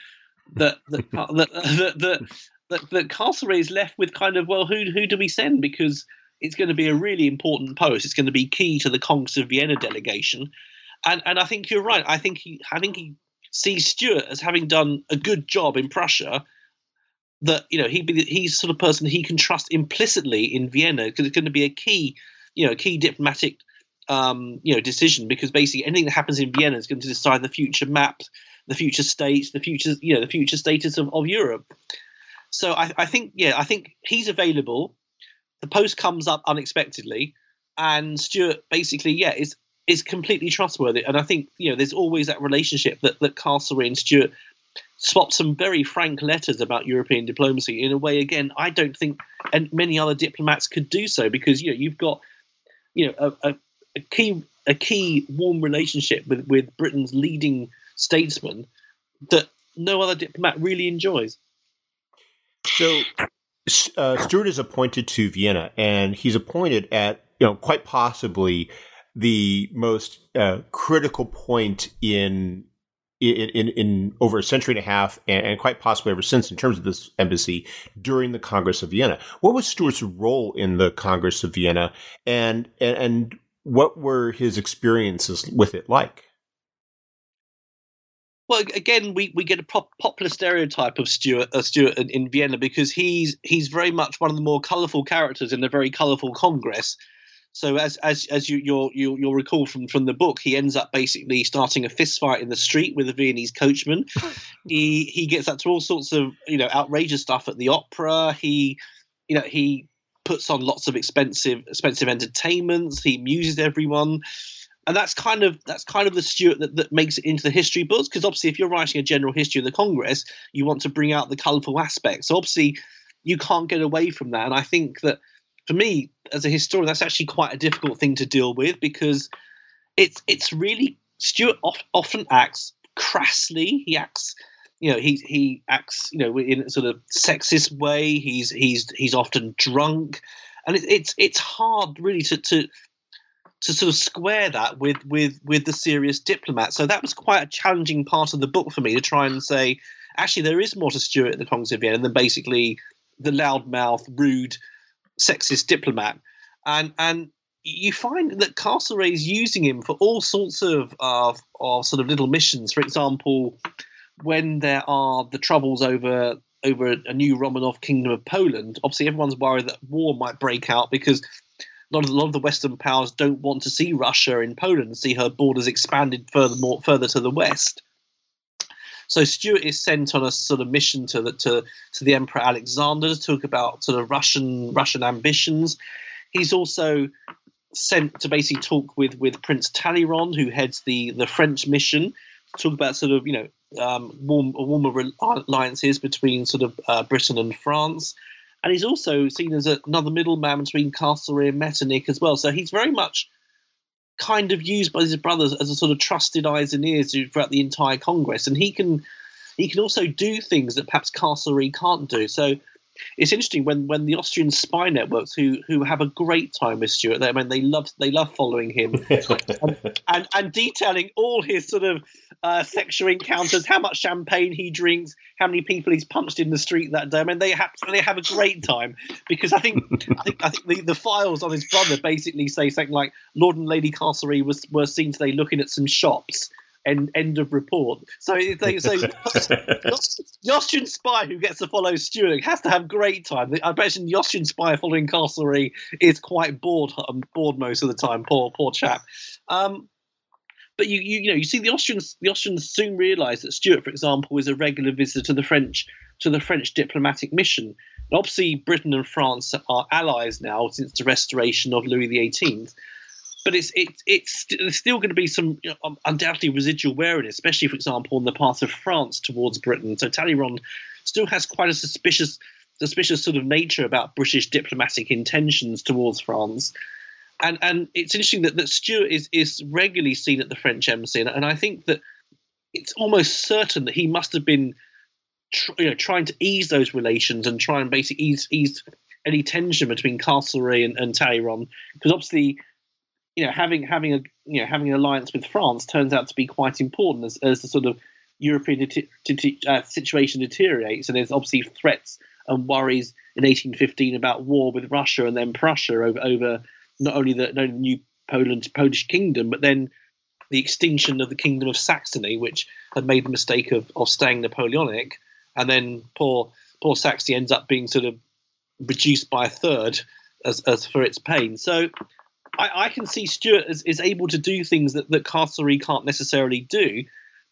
That that *laughs* that, that, that, that, that Castlereagh is left with kind of well, who who do we send? Because it's going to be a really important post. It's going to be key to the Congress of Vienna delegation, and and I think you're right. I think he I think he sees Stuart as having done a good job in Prussia. That you know he'd be he's sort of person he can trust implicitly in Vienna because it's going to be a key you know key diplomatic um, you know decision because basically anything that happens in Vienna is going to decide the future map, the future states, the future you know the future status of, of Europe. So I, I think yeah I think he's available the post comes up unexpectedly, and Stuart basically, yeah, is is completely trustworthy. And I think you know, there's always that relationship that that Castlereagh and Stuart swapped some very frank letters about European diplomacy in a way. Again, I don't think and many other diplomats could do so because you know you've got you know a, a, a key a key warm relationship with with Britain's leading statesman that no other diplomat really enjoys. So uh, Stuart is appointed to Vienna, and he's appointed at you know quite possibly the most uh, critical point in, in in in over a century and a half, and, and, quite possibly ever since, in terms of this embassy during the Congress of Vienna. What was Stuart's role in the Congress of Vienna, and and, and what were his experiences with it like? Well, again, we, we get a pop, popular stereotype of Stuart, uh, Stuart in, in, Vienna because he's he's very much one of the more colourful characters in a very colourful Congress. So as as as you you'll, you'll, you'll recall from from the book, he ends up basically starting a fist fight in the street with a Viennese coachman. *laughs* he he gets up to all sorts of you know outrageous stuff at the opera. He you know he puts on lots of expensive expensive entertainments. He amuses everyone and that's kind of that's kind of the Stuart that, that makes it into the history books because obviously if you're writing a general history of the Congress, you want to bring out the colourful aspects. So obviously you can't get away from that, and I think that for me as a historian, that's actually quite a difficult thing to deal with because it's it's really Stuart often acts crassly. He acts you know he he acts you know in a sort of sexist way he's he's he's often drunk and it, it's it's hard really to to to sort of square that with with with the serious diplomat. So that was quite a challenging part of the book for me to try and say, actually, there is more to Stuart in the Congress of Vienna than basically the loudmouth, rude, sexist diplomat. And and you find that Castlereagh is using him for all sorts of, of of sort of little missions. For example, when there are the troubles over over a new Romanov kingdom of Poland, obviously everyone's worried that war might break out because lot of, a lot of the Western powers don't want to see Russia in Poland, see her borders expanded further more further to the west. So Stuart is sent on a sort of mission to the to, to the Emperor Alexander to talk about sort of Russian Russian ambitions. He's also sent to basically talk with with Prince Talleyrand, who heads the the French mission, to talk about sort of you know um, warm, warmer alliances between sort of uh, Britain and France. And he's also seen as another middleman between Castlereagh and Metternich as well. So he's very much kind of used by his brothers as a sort of trusted eyes and ears throughout the entire Congress. And he can he can also do things that perhaps Castlereagh can't do. So it's interesting when when the Austrian spy networks who who have a great time with Stuart. They, I mean, they love they love following him *laughs* and, and, and detailing all his sort of uh, sexual encounters, how much champagne he drinks, how many people he's punched in the street that day. I mean, they have they have a great time because I think I think I think the, the files on his brother basically say something like Lord and Lady Castlereagh was were seen today looking at some shops End, end of report. So, they, so *laughs* the Austrian spy who gets to follow Stuart has to have great time. I imagine the Austrian spy following Castlereagh is quite bored, um, bored most of the time. Poor, poor chap. Um, but you, you, you know, you see the Austrians. The Austrians soon realise that Stuart, for example, is a regular visitor to the French to the French diplomatic mission. And obviously, Britain and France are allies now since the restoration of Louis XVIII but it's it, it's there's still going to be some you know, undoubtedly residual wariness, especially for example on the part of France towards Britain. So Talleyrand still has quite a suspicious suspicious sort of nature about British diplomatic intentions towards France. And and it's interesting that, that Stuart is is regularly seen at the French embassy, and, and I think that it's almost certain that he must have been tr- you know trying to ease those relations and try and basically ease ease any tension between Castlereagh and, and Talleyrand, because obviously you know, having having a you know having an alliance with France turns out to be quite important as, as the sort of European uh, situation deteriorates, and there's obviously threats and worries in 1815 about war with Russia and then Prussia over, over not only the, not only the new Poland Polish kingdom, but then the extinction of the kingdom of Saxony, which had made the mistake of, of staying Napoleonic, and then poor poor Saxony ends up being sort of reduced by a third as, as for its pain. So I, I can see Stuart is, is able to do things that, that Castlereagh can't necessarily do.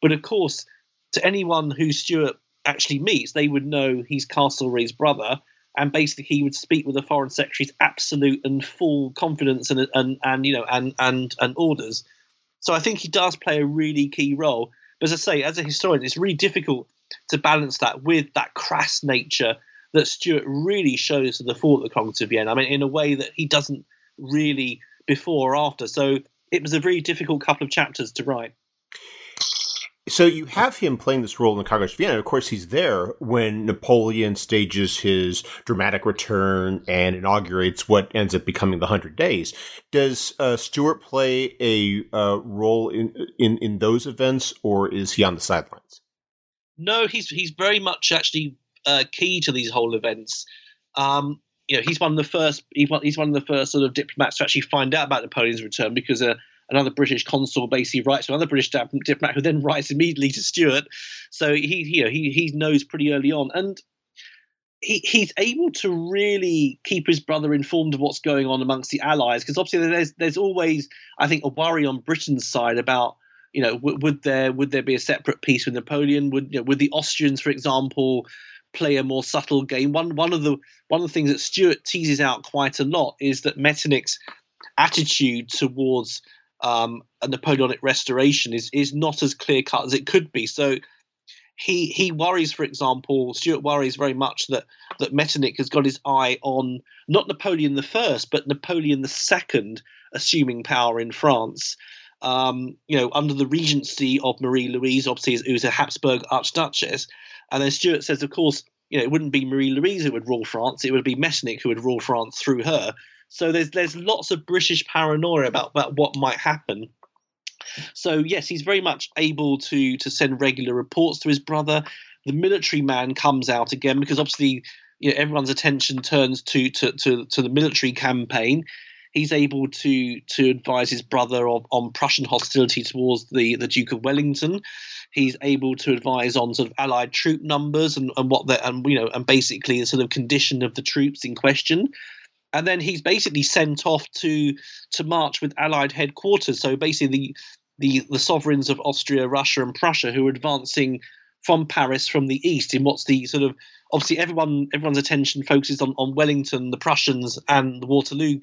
But of course, to anyone who Stuart actually meets, they would know he's Castlereagh's brother, and basically he would speak with the foreign secretary's absolute and full confidence and and, and you know and and and orders. So I think he does play a really key role. But as I say, as a historian, it's really difficult to balance that with that crass nature that Stuart really shows to the fore at the of Vienna. I mean, in a way that he doesn't really before or after. So it was a very difficult couple of chapters to write. So you have him playing this role in the Congress of Vienna. Of course, he's there when Napoleon stages his dramatic return and inaugurates what ends up becoming the Hundred Days. Does uh, Stuart play a uh, role in, in in those events, or is he on the sidelines? No, he's he's very much actually uh, key to these whole events. Um, you know, he's one of the first. He's one of the first sort of diplomats to actually find out about Napoleon's return because uh, another British consul basically writes to another British diplomat who then writes immediately to Stuart. So he, you know, he he knows pretty early on, and he he's able to really keep his brother informed of what's going on amongst the allies because obviously there's there's always I think a worry on Britain's side about you know w- would there would there be a separate peace with Napoleon? Would you know, would the Austrians, for example, play a more subtle game. One one of the one of the things that Stuart teases out quite a lot is that Metternich's attitude towards um, a Napoleonic restoration is is not as clear cut as it could be. So he he worries, for example, Stuart worries very much that that Metternich has got his eye on not Napoleon the First, but Napoleon the Second assuming power in France. Um, you know, under the regency of Marie Louise, obviously, who's a Habsburg Archduchess, and then Stuart says, of course, you know, it wouldn't be Marie Louise who would rule France; it would be Metternich who would rule France through her. So there's there's lots of British paranoia about, about what might happen. So yes, he's very much able to to send regular reports to his brother. The military man comes out again because obviously you know, everyone's attention turns to, to to to the military campaign. He's able to to advise his brother on, on Prussian hostility towards the, the Duke of Wellington. He's able to advise on sort of Allied troop numbers and, and what the and you know and basically the sort of condition of the troops in question. And then he's basically sent off to to march with Allied headquarters. So basically the the, the sovereigns of Austria, Russia, and Prussia who are advancing from Paris from the east in what's the sort of obviously everyone everyone's attention focuses on, on Wellington, the Prussians, and the Waterloo,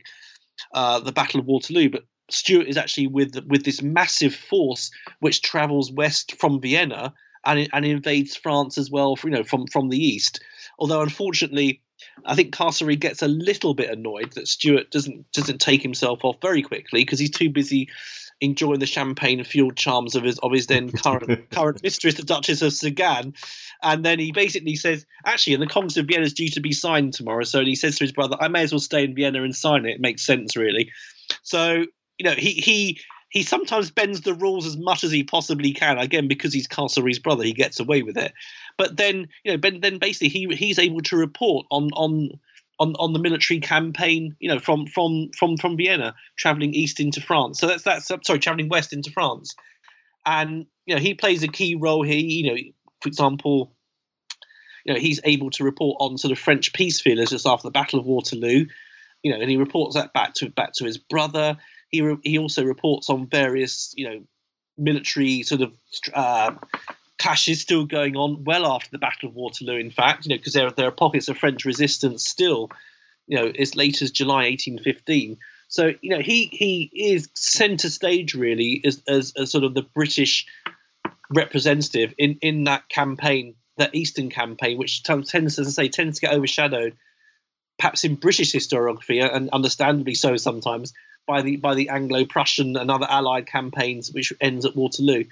uh, the Battle of Waterloo. But Stuart is actually with with this massive force which travels west from Vienna and and invades France as well, for, you know, from from the east. Although unfortunately, I think Castlereagh gets a little bit annoyed that Stuart doesn't doesn't take himself off very quickly because he's too busy enjoying the champagne fueled charms of his of his then current *laughs* current mistress, the Duchess of Sagan. And then he basically says, actually, and the Congress of Vienna is due to be signed tomorrow. So he says to his brother, I may as well stay in Vienna and sign it. It makes sense, really. So you know, he he he sometimes bends the rules as much as he possibly can. Again, because he's Castlereagh's brother, he gets away with it. But then, you know, ben, then basically he he's able to report on on on, on the military campaign, you know, from from from from Vienna, traveling east into France. So that's that's sorry, traveling west into France, and you know he plays a key role here. You know, for example, you know he's able to report on sort of French peace feelers just after the Battle of Waterloo. You know, and he reports that back to back to his brother. He re- he also reports on various you know military sort of uh, clashes still going on well after the Battle of Waterloo. In fact, you know, because there there are pockets of French resistance still, you know, as late as July 1815. So you know, he he is centre stage really as, as as sort of the British representative in in that campaign, that Eastern campaign, which tends, as I say, tends to get overshadowed, perhaps in British historiography, and understandably so sometimes, by the by the Anglo-Prussian and other Allied campaigns, which ends at Waterloo.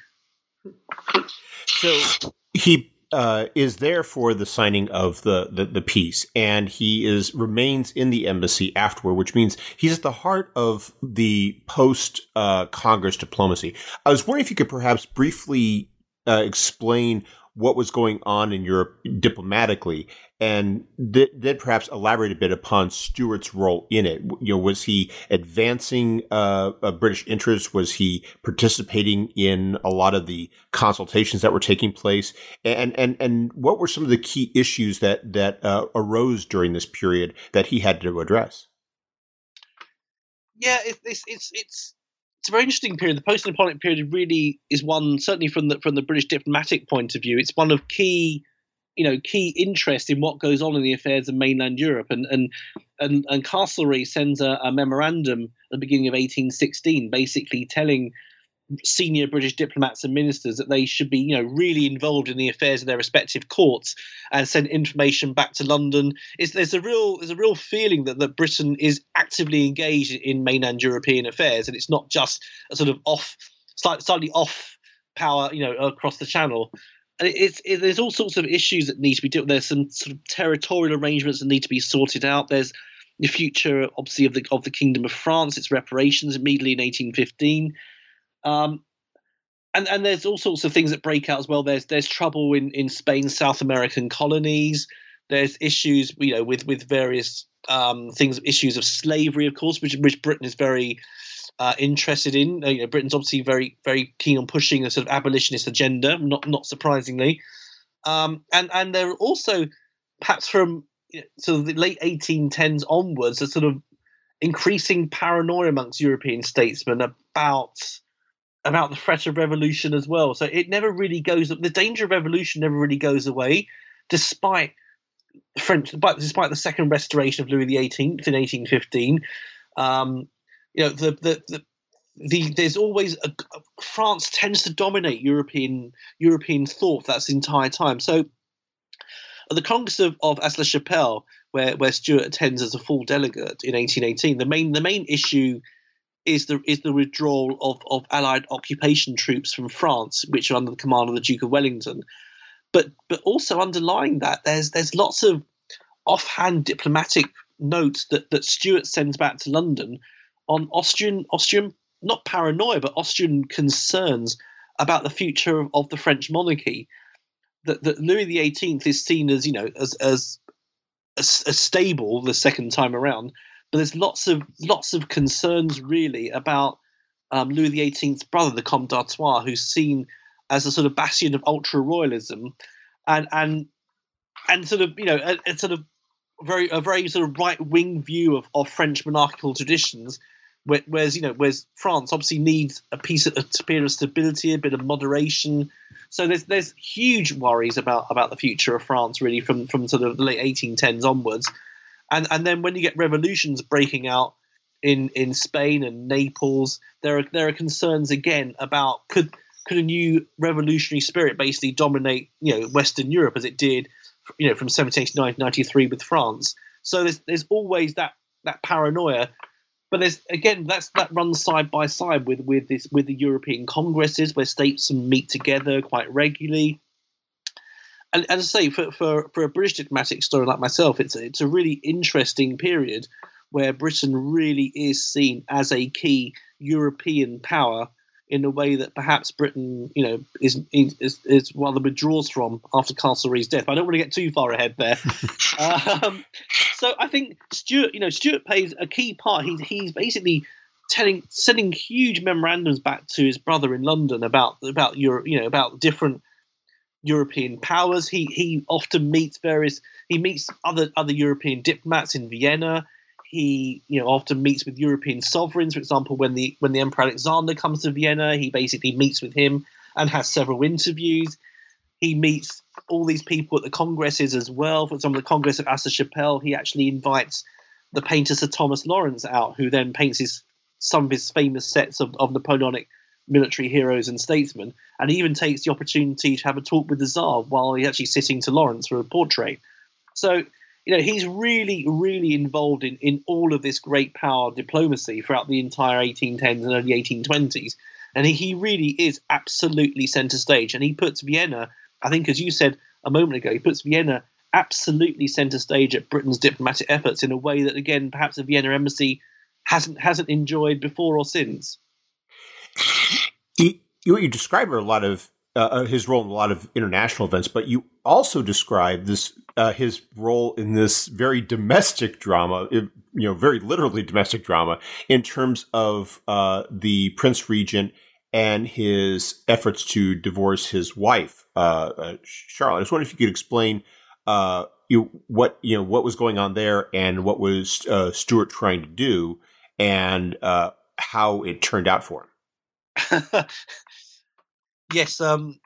So he uh, is there for the signing of the, the, the peace, and he is remains in the embassy afterward, which means he's at the heart of the post uh, Congress diplomacy. I was wondering if you could perhaps briefly uh, explain what was going on in Europe diplomatically, and th- then perhaps elaborate a bit upon Stuart's role in it. You know, was he advancing uh, British interests? Was he participating in a lot of the consultations that were taking place? And and and what were some of the key issues that that uh, arose during this period that he had to address? Yeah, it's it's it's it's a very interesting period. The post-Napoleonic period really is one, certainly from the from the British diplomatic point of view, it's one of key, you know, key interest in what goes on in the affairs of mainland Europe. And and and, and Castlereagh sends a, a memorandum at the beginning of 1816, basically telling senior British diplomats and ministers that they should be, you know, really involved in the affairs of their respective courts and send information back to London. Is there's a real there's a real feeling that, that Britain is actively engaged in mainland European affairs and it's not just a sort of off slightly, slightly off power, you know, across the channel. And it's it, there's all sorts of issues that need to be dealt. There's some sort of territorial arrangements that need to be sorted out. There's the future, obviously, of the of the Kingdom of France, its reparations immediately in 1815 um, and and there's all sorts of things that break out as well. There's there's trouble in in Spain's South American colonies. There's issues, you know, with with various um, things, issues of slavery, of course, which which Britain is very uh, interested in. Uh, you know, Britain's obviously very very keen on pushing a sort of abolitionist agenda, not not surprisingly. Um, and and there are also perhaps from you know, sort of the late 1810s onwards a sort of increasing paranoia amongst European statesmen about about the threat of revolution as well. So it never really goes. The danger of revolution never really goes away, despite French, despite the second restoration of Louis XVIII in 1815. Um, you know, the the, the the, there's always a, France tends to dominate European European thought that's entire time. So at the Congress of, of Aix-la-Chapelle, where where Stuart attends as a full delegate in 1818, the main the main issue is the is the withdrawal of, of Allied occupation troops from France, which are under the command of the Duke of Wellington. But but also underlying that, there's there's lots of offhand diplomatic notes that, that Stuart sends back to London on Austrian Austrian not paranoia but Austrian concerns about the future of, of the French monarchy. That, that Louis XVIII is seen as you know as as as, as stable the second time around but there's lots of lots of concerns really about um, Louis XVIII's brother, the Comte d'Artois, who's seen as a sort of bastion of ultra royalism, and and and sort of you know a, a sort of very a very sort of right wing view of, of French monarchical traditions. Whereas you know, whereas France obviously needs a piece of a bit of stability, a bit of moderation. So there's there's huge worries about about the future of France really from from sort of the late 1810s onwards, and and then when you get revolutions breaking out in in Spain and Naples, there are there are concerns again about could could a new revolutionary spirit basically dominate you know Western Europe as it did you know from 1789 to 93 with France. So there's there's always that that paranoia, but there's again that's that runs side by side with with this with the European congresses where states meet together quite regularly. And, and as I say, for, for, for a British diplomatic story like myself, it's a, it's a really interesting period where Britain really is seen as a key European power in a way that perhaps Britain, you know, is is, is rather withdraws from after Castlereagh's death. I don't want to get too far ahead there. *laughs* um, so I think Stuart, you know, Stuart plays a key part. He's he's basically telling, sending huge memorandums back to his brother in London about about Europe, you know, about different European powers. He he often meets various. He meets other other European diplomats in Vienna he you know often meets with European sovereigns. For example, when the when the Emperor Alexander comes to Vienna, he basically meets with him and has several interviews. He meets all these people at the congresses as well. For example, the Congress of Aix-la-Chapelle, he actually invites the painter Sir Thomas Lawrence out, who then paints his some of his famous sets of, of Napoleonic military heroes and statesmen. And he even takes the opportunity to have a talk with the Tsar while he's actually sitting to Lawrence for a portrait. So you know, he's really, really involved in, in all of this great power diplomacy throughout the entire 1810s and early 1820s. And he really is absolutely center stage. And he puts Vienna, I think, as you said a moment ago, he puts Vienna absolutely center stage at Britain's diplomatic efforts in a way that, again, perhaps the Vienna embassy hasn't hasn't enjoyed before or since. You, you describe a lot of uh, uh, his role in a lot of international events, but you also describe this uh, his role in this very domestic drama, you know, very literally domestic drama in terms of uh, the Prince Regent and his efforts to divorce his wife, uh, uh, Charlotte. I was wondering if you could explain you what you know what was going on there and what was Stuart trying to do and how it turned out for him. *laughs* yes, um,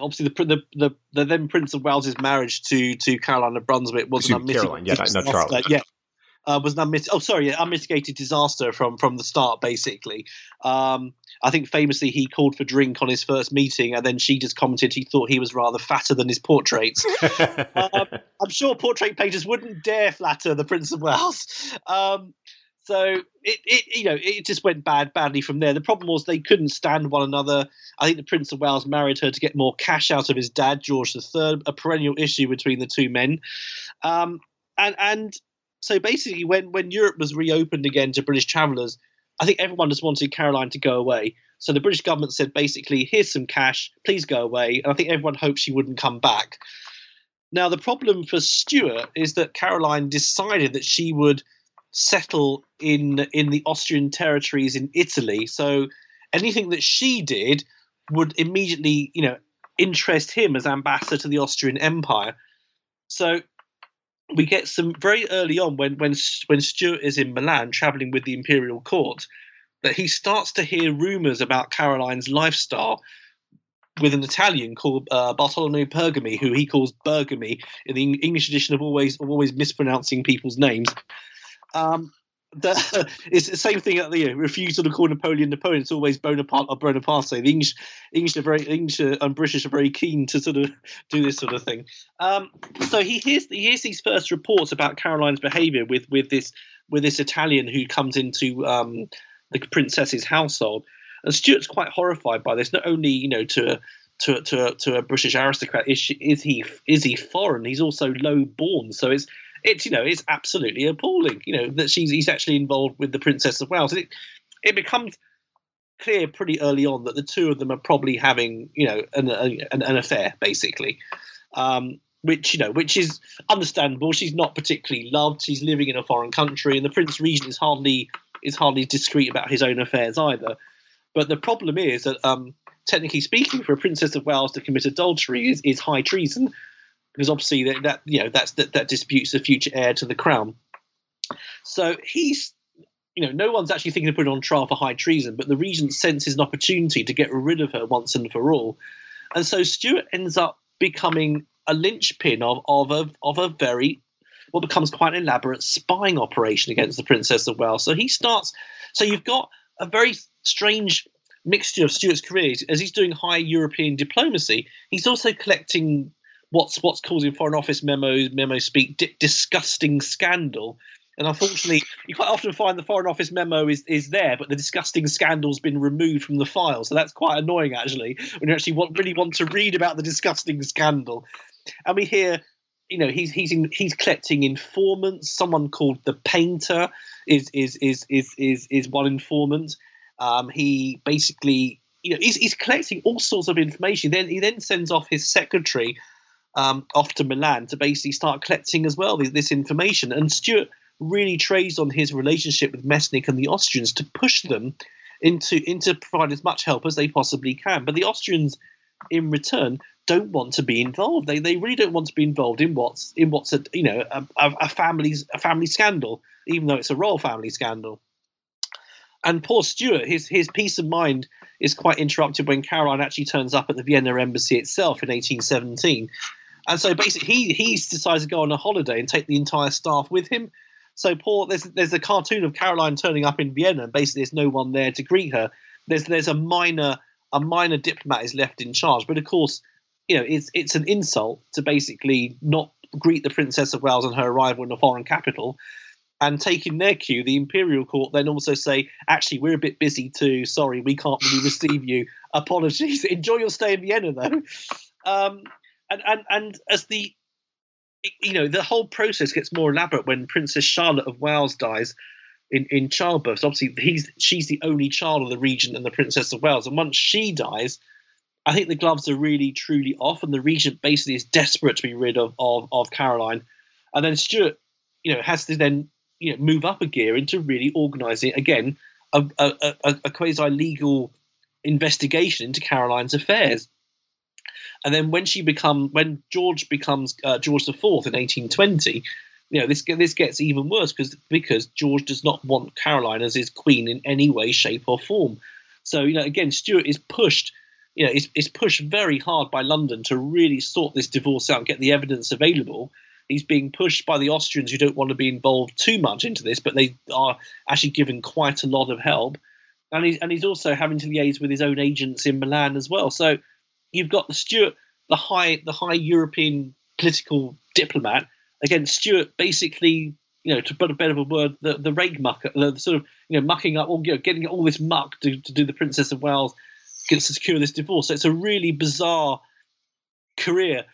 obviously the, the the the, then Prince of Wales's marriage to to Caroline of Brunswick was an unmitigated yeah, not Charles. Yeah. Uh, was an unmit- oh sorry yeah, unmitigated disaster from from the start basically um, I think famously he called for drink on his first meeting and then she just commented he thought he was rather fatter than his portraits *laughs* um, I'm sure portrait painters wouldn't dare flatter the Prince of Wales um, so it, it you know it just went bad badly from there. The problem was they couldn't stand one another. I think the Prince of Wales married her to get more cash out of his dad, George III, a perennial issue between the two men. Um, and and so basically, when when Europe was reopened again to British travellers, I think everyone just wanted Caroline to go away. So the British government said basically, here's some cash, please go away. And I think everyone hoped she wouldn't come back. Now the problem for Stuart is that Caroline decided that she would settle in in the Austrian territories in Italy. So anything that she did would immediately, you know, interest him as ambassador to the Austrian Empire. So we get some very early on when when when Stuart is in Milan traveling with the imperial court that he starts to hear rumors about Caroline's lifestyle with an Italian called uh, Bartolomeo Pergami, who he calls Bergami in the English edition of always of always mispronouncing people's names. Um, the, *laughs* it's the same thing at the you know, refusal to call Napoleon Napoleon. It's always Bonaparte or Bonaparte. The English, English are very English and British are very keen to sort of *laughs* do this sort of thing. Um, so he hears he hears these first reports about Caroline's behaviour with with this with this Italian who comes into um, the princess's household, and Stuart's quite horrified by this. Not only you know to to to to a British aristocrat is she, is he is he foreign? He's also low born, so it's it's you know it's absolutely appalling. You know that she's he's actually involved with the Princess of Wales. And it it becomes clear pretty early on that the two of them are probably having you know an an, an affair basically. Um, which you know, which is understandable. She's not particularly loved. She's living in a foreign country, and the Prince Regent is hardly is hardly discreet about his own affairs either. But the problem is that, um, technically speaking, for a Princess of Wales to commit adultery is, is high treason, because obviously that, that you know that's that, that disputes the future heir to the crown. So he's you know, no one's actually thinking of putting on trial for high treason, but the regent senses an opportunity to get rid of her once and for all. And so Stuart ends up becoming a linchpin of, of, a, of a very, what becomes quite an elaborate spying operation against the Princess of Wales. So he starts, so you've got a very strange mixture of Stuart's careers. As he's doing high European diplomacy, he's also collecting what's what's in Foreign Office memos, memo speak, di- disgusting scandal and unfortunately, you quite often find the Foreign Office memo is, is there, but the disgusting scandal's been removed from the file. So that's quite annoying, actually, when you actually want, really want to read about the disgusting scandal. And we hear, you know, he's he's in, he's collecting informants. Someone called the Painter is is is is is, is one informant. Um, he basically, you know, he's, he's collecting all sorts of information. Then he then sends off his secretary um, off to Milan to basically start collecting as well this, this information. And Stuart really trades on his relationship with Metternich and the Austrians to push them into into provide as much help as they possibly can. But the Austrians, in return, don't want to be involved. They they really don't want to be involved in what's in what's a you know a, a family's a family scandal, even though it's a royal family scandal. And poor Stuart, his his peace of mind is quite interrupted when Caroline actually turns up at the Vienna embassy itself in 1817. And so basically, he he decides to go on a holiday and take the entire staff with him. So poor there's there's a cartoon of Caroline turning up in Vienna, and basically there's no one there to greet her. There's there's a minor a minor diplomat is left in charge, but of course, you know it's it's an insult to basically not greet the Princess of Wales on her arrival in a foreign capital. And taking their cue, the imperial court then also say, actually, we're a bit busy too. Sorry, we can't really receive you. Apologies. *laughs* Enjoy your stay in Vienna, though. Um, and, and and as the you know, the whole process gets more elaborate when Princess Charlotte of Wales dies in, in childbirth. So obviously, he's she's the only child of the regent and the Princess of Wales. And once she dies, I think the gloves are really truly off, and the regent basically is desperate to be rid of of, of Caroline. And then Stuart, you know, has to then you know move up a gear into really organising again a, a, a, a quasi legal investigation into Caroline's affairs. And then when she become when George becomes uh, George IV in 1820, you know this this gets even worse because because George does not want Caroline as his queen in any way, shape, or form. So you know again, Stuart is pushed. You know, is, is pushed very hard by London to really sort this divorce out and get the evidence available. He's being pushed by the Austrians who don't want to be involved too much into this, but they are actually given quite a lot of help. And he's, and he's also having to liaise with his own agents in Milan as well. So you've got the Stuart, the high, the high European political diplomat against Stuart, basically, you know, to put a bit of a word, the the rake mucker, the sort of you know mucking up, all you know, getting all this muck to, to do the Princess of Wales, to secure this divorce. So it's a really bizarre career,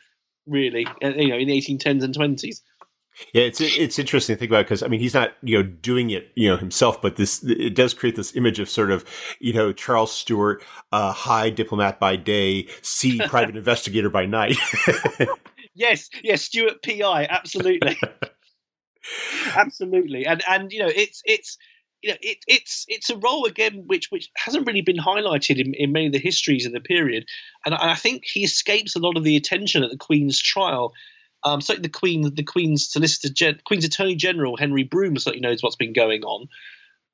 really, uh, you know, in the 1810s and 20s. Yeah, it's it's interesting to think about because I mean he's not you know doing it you know himself, but this it does create this image of sort of you know Charles Stewart, uh, high diplomat by day, seedy *laughs* private investigator by night. *laughs* yes, yes, Stuart PI, absolutely, *laughs* absolutely, and and you know it's it's you know it, it's it's a role again which which hasn't really been highlighted in, in many of the histories of the period, and I think he escapes a lot of the attention at the Queen's trial um, certainly the Queen, the Queen's Solicitor, Gen- Queen's Attorney General Henry Brougham certainly knows what's been going on.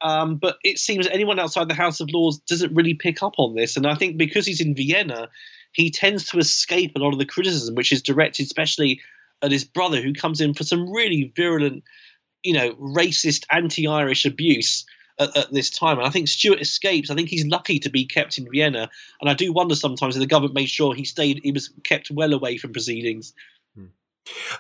Um, but it seems anyone outside the House of Lords doesn't really pick up on this. And I think because he's in Vienna, he tends to escape a lot of the criticism, which is directed especially at his brother, who comes in for some really virulent, you know, racist, anti-Irish abuse at, at, this time. And I think Stuart escapes. I think he's lucky to be kept in Vienna. And I do wonder sometimes if the government made sure he stayed, he was kept well away from proceedings.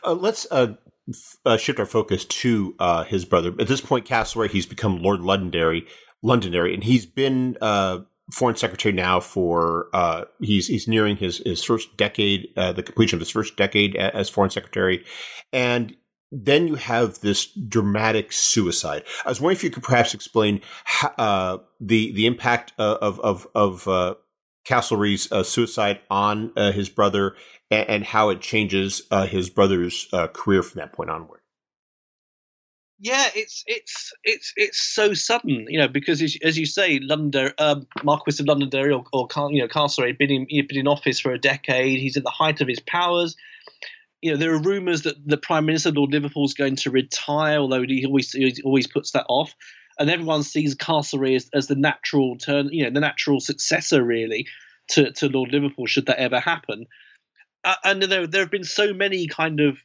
Uh, let's uh, f- uh, shift our focus to uh, his brother. At this point, Castlereagh, he's become Lord Londonderry, Londonderry, and he's been uh, foreign secretary now for uh, he's he's nearing his his first decade, the completion of his first decade as foreign secretary, and then you have this dramatic suicide. I was wondering if you could perhaps explain how, the the impact of of of Castlereagh's uh, suicide on uh, his brother and, and, how it changes uh, his brother's uh, career from that point onward. Yeah, it's it's it's it's so sudden, you know, because as, you say, London, um, Marquis of Londonderry or, or you know Castlereagh been in been in office for a decade. He's at the height of his powers. You know, there are rumours that the Prime Minister Lord Liverpool is going to retire, although he always he always puts that off and everyone sees Castlereagh as, as the natural turn, you know, the natural successor really to, to Lord Liverpool should that ever happen. Uh, and there there have been so many kind of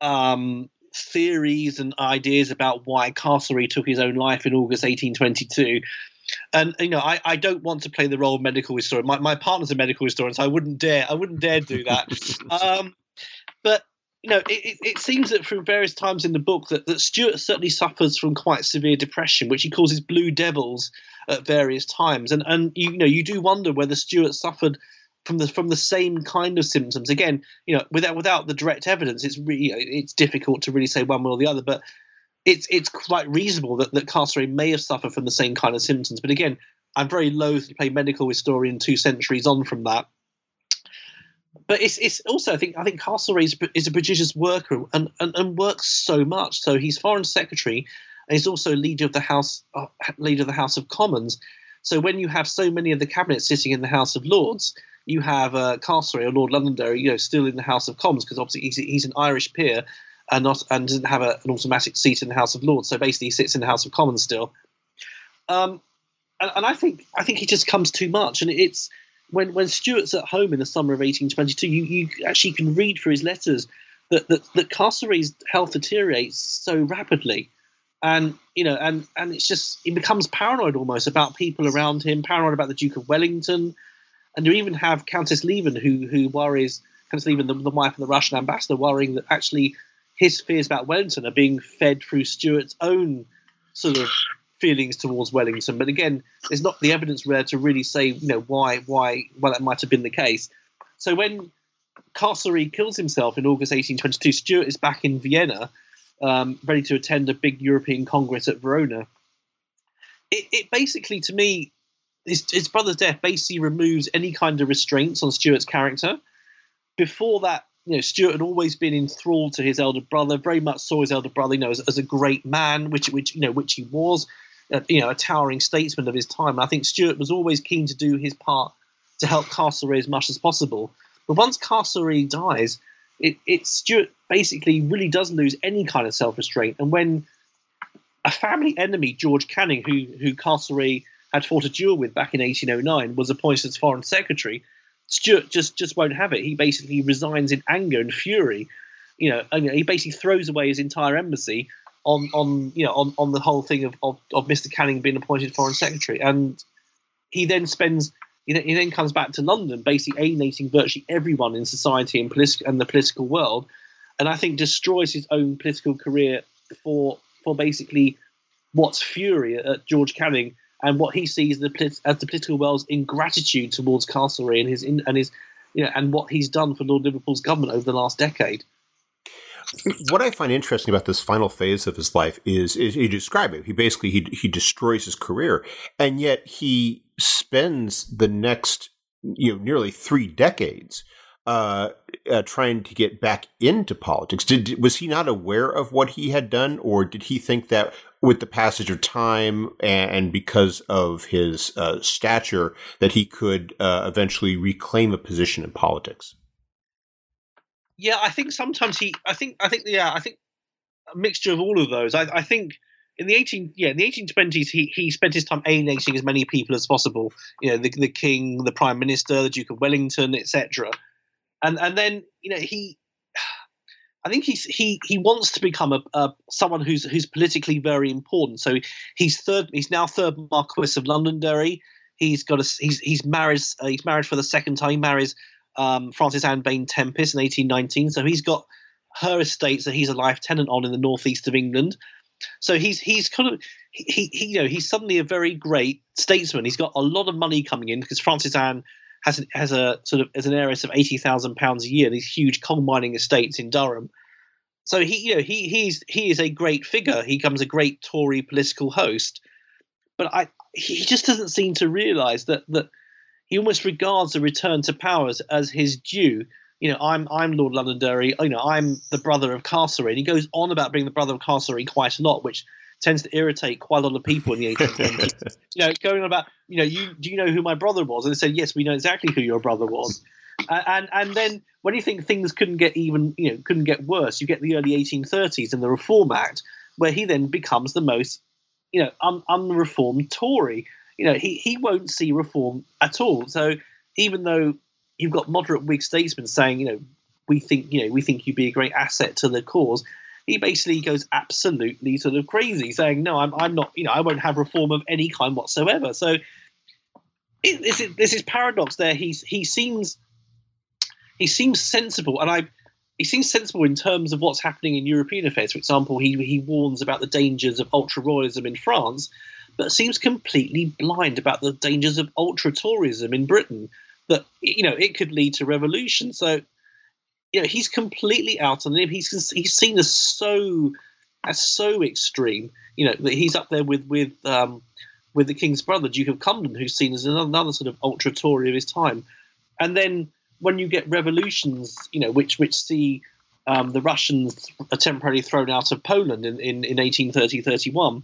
um, theories and ideas about why Castlereagh took his own life in August 1822. And you know, I, I don't want to play the role of medical historian. My my partner's a medical historian, so I wouldn't dare I wouldn't dare do that. *laughs* um, but you know, it, it, seems that through various times in the book that, that Stuart certainly suffers from quite severe depression, which he calls his blue devils at various times. And and you, know, you do wonder whether Stuart suffered from the from the same kind of symptoms. Again, you know, without without the direct evidence, it's really it's difficult to really say one way or the other. But it's it's quite reasonable that that Castlereagh may have suffered from the same kind of symptoms. But again, I'm very loath to play medical historian two centuries on from that but it's it's also I think I think Castlereagh is, is a prodigious worker and, and, and works so much. So he's foreign secretary, and he's also leader of the House uh, leader of the House of Commons. So when you have so many of the cabinet sitting in the House of Lords, you have uh, Castlereagh or Lord Londonderry, you know, still in the House of Commons because obviously he's, he's an Irish peer and not and doesn't have a, an automatic seat in the House of Lords. So basically, he sits in the House of Commons still. Um, and, and I think I think he just comes too much, and it's when when Stuart's at home in the summer of 1822, you, you actually can read through his letters that that, that Castlereagh's health deteriorates so rapidly, and you know, and and it's just he becomes paranoid almost about people around him, paranoid about the Duke of Wellington, and you even have Countess Lieven who who worries Countess Lieven, the, the wife of the Russian ambassador, worrying that actually his fears about Wellington are being fed through Stuart's own sort of feelings towards Wellington. But again, there's not the evidence there to really say, you know, why why why that might have been the case. So when Castlereagh kills himself in August 1822, Stuart is back in Vienna, um, ready to attend a big European Congress at Verona. It, it basically, to me, his, his brother's death basically removes any kind of restraints on Stuart's character. Before that, you know, Stuart had always been enthralled to his elder brother. Very much saw his elder brother, you know, as, as a great man, which, which you know, which he was you know, a towering statesman of his time. I think Stuart was always keen to do his part to help Castlereagh as much as possible. But once Castlereagh dies, it, it Stuart basically really does lose any kind of self restraint. And when a family enemy, George Canning, who who Castlereagh had fought a duel with back in 1809, was appointed as foreign secretary, Stuart just just won't have it. He basically resigns in anger and fury. You know, and, you know, he basically throws away his entire embassy on on you know on, on the whole thing of, of, of Mr. Canning being appointed foreign secretary, and he then spends he then, he then comes back to London, basically alienating virtually everyone in society and politi- and the political world, and I think destroys his own political career for for basically what's fury at George Canning and what he sees the, as the political world's ingratitude towards Castlereagh and his in, and his you know and what he's done for Lord Liverpool's government over the last decade what I find interesting about this final phase of his life is, is you describe it. He basically he he destroys his career, and yet he spends the next you know nearly three decades uh, uh, trying to get back into politics. Did was he not aware of what he had done, or did he think that with the passage of time and, because of his uh, stature that he could uh, eventually reclaim a position in politics? Yeah, I think sometimes he. I think. I think. Yeah, I think a mixture of all of those. I, I think in the eighteen. Yeah, in the eighteen twenties, he he spent his time alienating as many people as possible. You know, the the king, the prime minister, the Duke of Wellington, etc. And and then you know he. *sighs* I think he's he he wants to become a, a someone who's who's politically very important. So he's third. He's now third Marquis of Londonderry. He's got a he's he's married uh, he's married for the second time. He marries um, Frances Anne Vane Tempest in 1819. So he's got her estates that he's a life tenant on in the northeast of England. So he's he's kind of he, he you know he's suddenly a very great statesman. He's got a lot of money coming in because Frances Anne has has a sort of as an heiress of eighty thousand pounds a year. These huge coal mining estates in Durham. So he you know he he's he is a great figure. He becomes a great Tory political host. But I he just doesn't seem to realise that that he almost regards the return to power as, as his due. You know, I'm I'm Lord Londonderry. You know, I'm the brother of Castlereagh. And he goes on about being the brother of Castlereagh quite a lot, which tends to irritate quite a lot of people in the 1820s. *laughs* you know, going on about, you know, you do you know who my brother was? And they said, yes, we know exactly who your brother was. Uh, and and then when you think things couldn't get even, you know, couldn't get worse, you get the early 1830s and the Reform Act, where he then becomes the most, you know, un- unreformed Tory. You know, he he won't see reform at all. So even though you've got moderate Whig statesmen saying, you know, we think, you know, we think you'd be a great asset to the cause, he basically goes absolutely sort of crazy, saying, "No, I'm, I'm not. You know, I won't have reform of any kind whatsoever." So it, this, is, this is paradox. There, he's he seems he seems sensible, and I he seems sensible in terms of what's happening in European affairs. For example, he he warns about the dangers of ultra royalism in France, but seems completely blind about the dangers of ultra Toryism in Britain. That you know it could lead to revolution. So you know he's completely out on him. He's he's seen as so as so extreme. You know that he's up there with with um, with the king's brother, Duke of Cumberland, who's seen as another, another sort of ultra Tory of his time. And then when you get revolutions, you know, which which see um, the Russians are temporarily thrown out of Poland in, in, in 1830-31,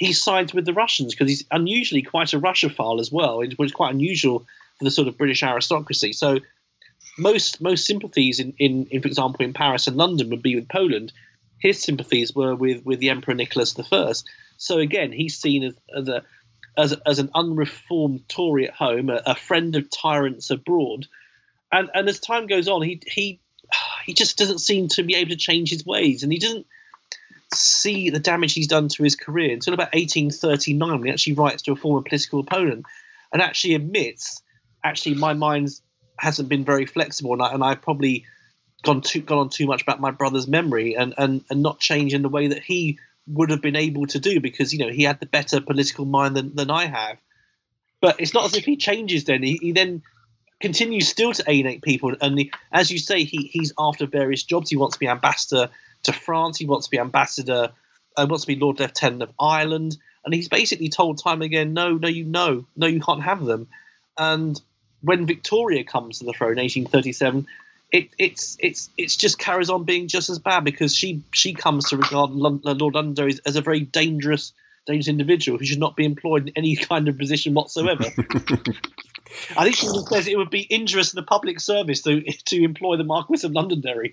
he sides with the Russians because he's unusually quite a Russophile as well, which is quite unusual for the sort of British aristocracy. So most most sympathies in, in, in, for example, in Paris and London would be with Poland. His sympathies were with, with the Emperor Nicholas I. So again, he's seen as, as a as, as an unreformed Tory at home, a, a friend of tyrants abroad, and and as time goes on, he he *sighs* he just doesn't seem to be able to change his ways, and he doesn't see the damage he's done to his career until about 1839 when he actually writes to a former political opponent and actually admits, actually my mind hasn't been very flexible, and, I, and I've probably gone too gone on too much about my brother's memory and, and and not change in the way that he would have been able to do because you know he had the better political mind than, than I have. But it's not as if he changes. Then he, he then continues still to alienate people, and as you say, he he's after various jobs. He wants to be ambassador to France. He wants to be ambassador. Uh, wants to be Lord Lieutenant of Ireland, and he's basically told time again, no, no, you know, no, you can't have them. And when Victoria comes to the throne, 1837, it, it's it's it's just carries on being just as bad because she she comes to regard Lord Londonderry as, as a very dangerous dangerous individual who should not be employed in any *laughs* kind of position whatsoever. *laughs* I think she says it would be injurious to the public service to to employ the Marquis of Londonderry.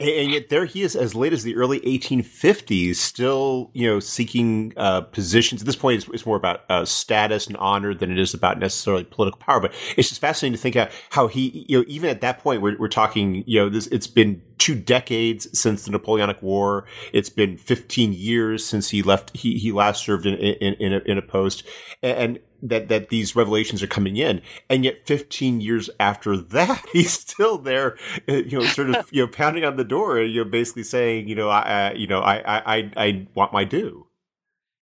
And yet there he is as late as the early 1850s, still, you know, seeking uh, positions. At this point, it's, it's more about uh, status and honor than it is about necessarily political power. But it's just fascinating to think out how he, you know, even at that point, we're, we're talking, you know, this, it's been two decades since the Napoleonic War. It's been 15 years since he left, he, he last served in, in, in, a, in a post. And, that that these revelations are coming in, and yet 15 years after that, *laughs* he's still there, uh, you know, sort of *laughs* you know pounding on the door, you know, basically saying, you know, I, you know, I, I, I want my due.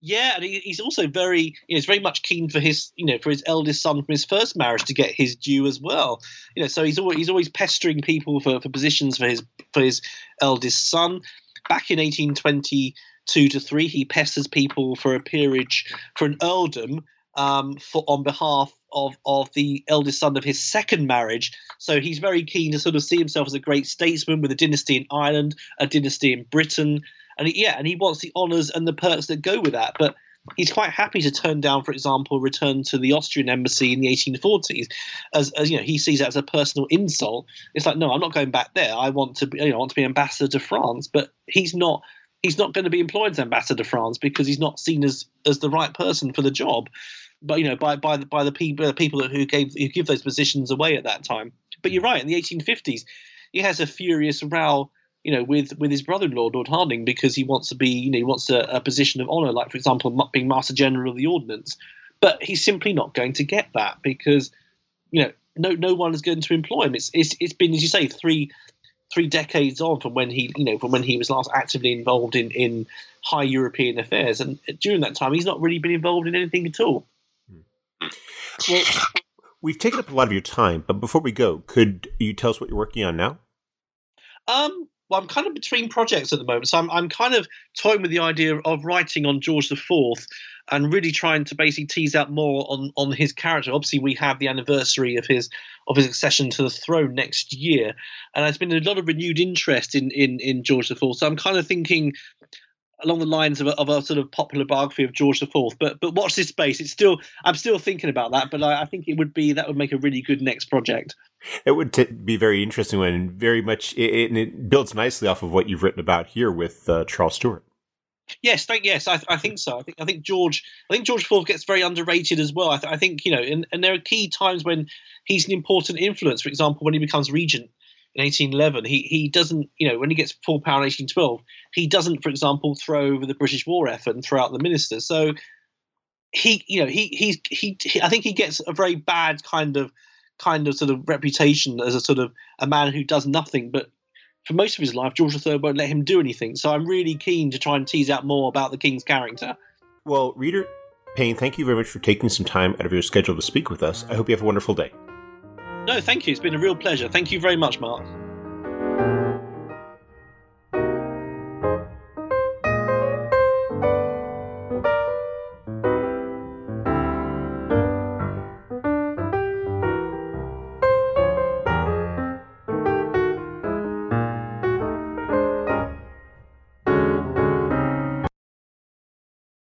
Yeah, and he's also very, you know, he's very much keen for his, you know, for his eldest son from his first marriage to get his due as well. You know, so he's always he's always pestering people for, for positions for his for his eldest son. Back in 1822 to three, he pesters people for a peerage for an earldom um, for on behalf of of the eldest son of his second marriage. So he's very keen to sort of see himself as a great statesman with a dynasty in Ireland, a dynasty in Britain, and yeah, and he wants the honours and the perks that go with that. But he's quite happy to turn down, for example, return to the Austrian embassy in the 1840s, as, as you know, he sees that as a personal insult. It's like, no, I'm not going back there. I want to, be, you know, I want to be ambassador to France, but he's not. He's not going to be employed as ambassador to France because he's not seen as as the right person for the job but you know by by the by the people people who gave who give those positions away at that time. But you're right. In the 1850s, he has a furious row. You know, with with his brother-in-law Lord Hardinge because he wants to be, you know, he wants a, a position of honour, like for example, being Master General of the Ordnance. But he's simply not going to get that because, you know, no no one is going to employ him. It's it's it's been, as you say, three three decades on from when he, you know, from when he was last actively involved in in high European affairs, and during that time, he's not really been involved in anything at all. Well, we've taken up a lot of your time, but before we go, could you tell us what you're working on now? Um, well, I'm kind of between projects at the moment, so I'm I'm kind of toying with the idea of writing on George IV and really trying to basically tease out more on on his character. Obviously, we have the anniversary of his of his accession to the throne next year, and there's been a lot of renewed interest in in in George IV. So I'm kind of thinking along the lines of a, of a sort of popular biography of George IV. But but watch this space. It's still I'm still thinking about that, but I, I think it would be that would make a really good next project. It would t- be very interesting one, and very much it, it, builds nicely off of what you've written about here with uh, Charles Stewart. Yes, thank, yes, I, I, think so. I think I think George, I think George IV gets very underrated as well. I, th- I think you know, and, and there are key times when he's an important influence. For example, when he becomes regent in 1811, he he doesn't, you know, when he gets full power in 1812, he doesn't, for example, throw over the British war effort and throw out the ministers. So he, you know, he he's he, he I think he gets a very bad kind of kind of sort of reputation as a sort of a man who does nothing but for most of his life, George III won't let him do anything. So I'm really keen to try and tease out more about the king's character. Well, reader Payne, thank you very much for taking some time out of your schedule to speak with us. I hope you have a wonderful day. No, thank you. It's been a real pleasure. Thank you very much, Mark.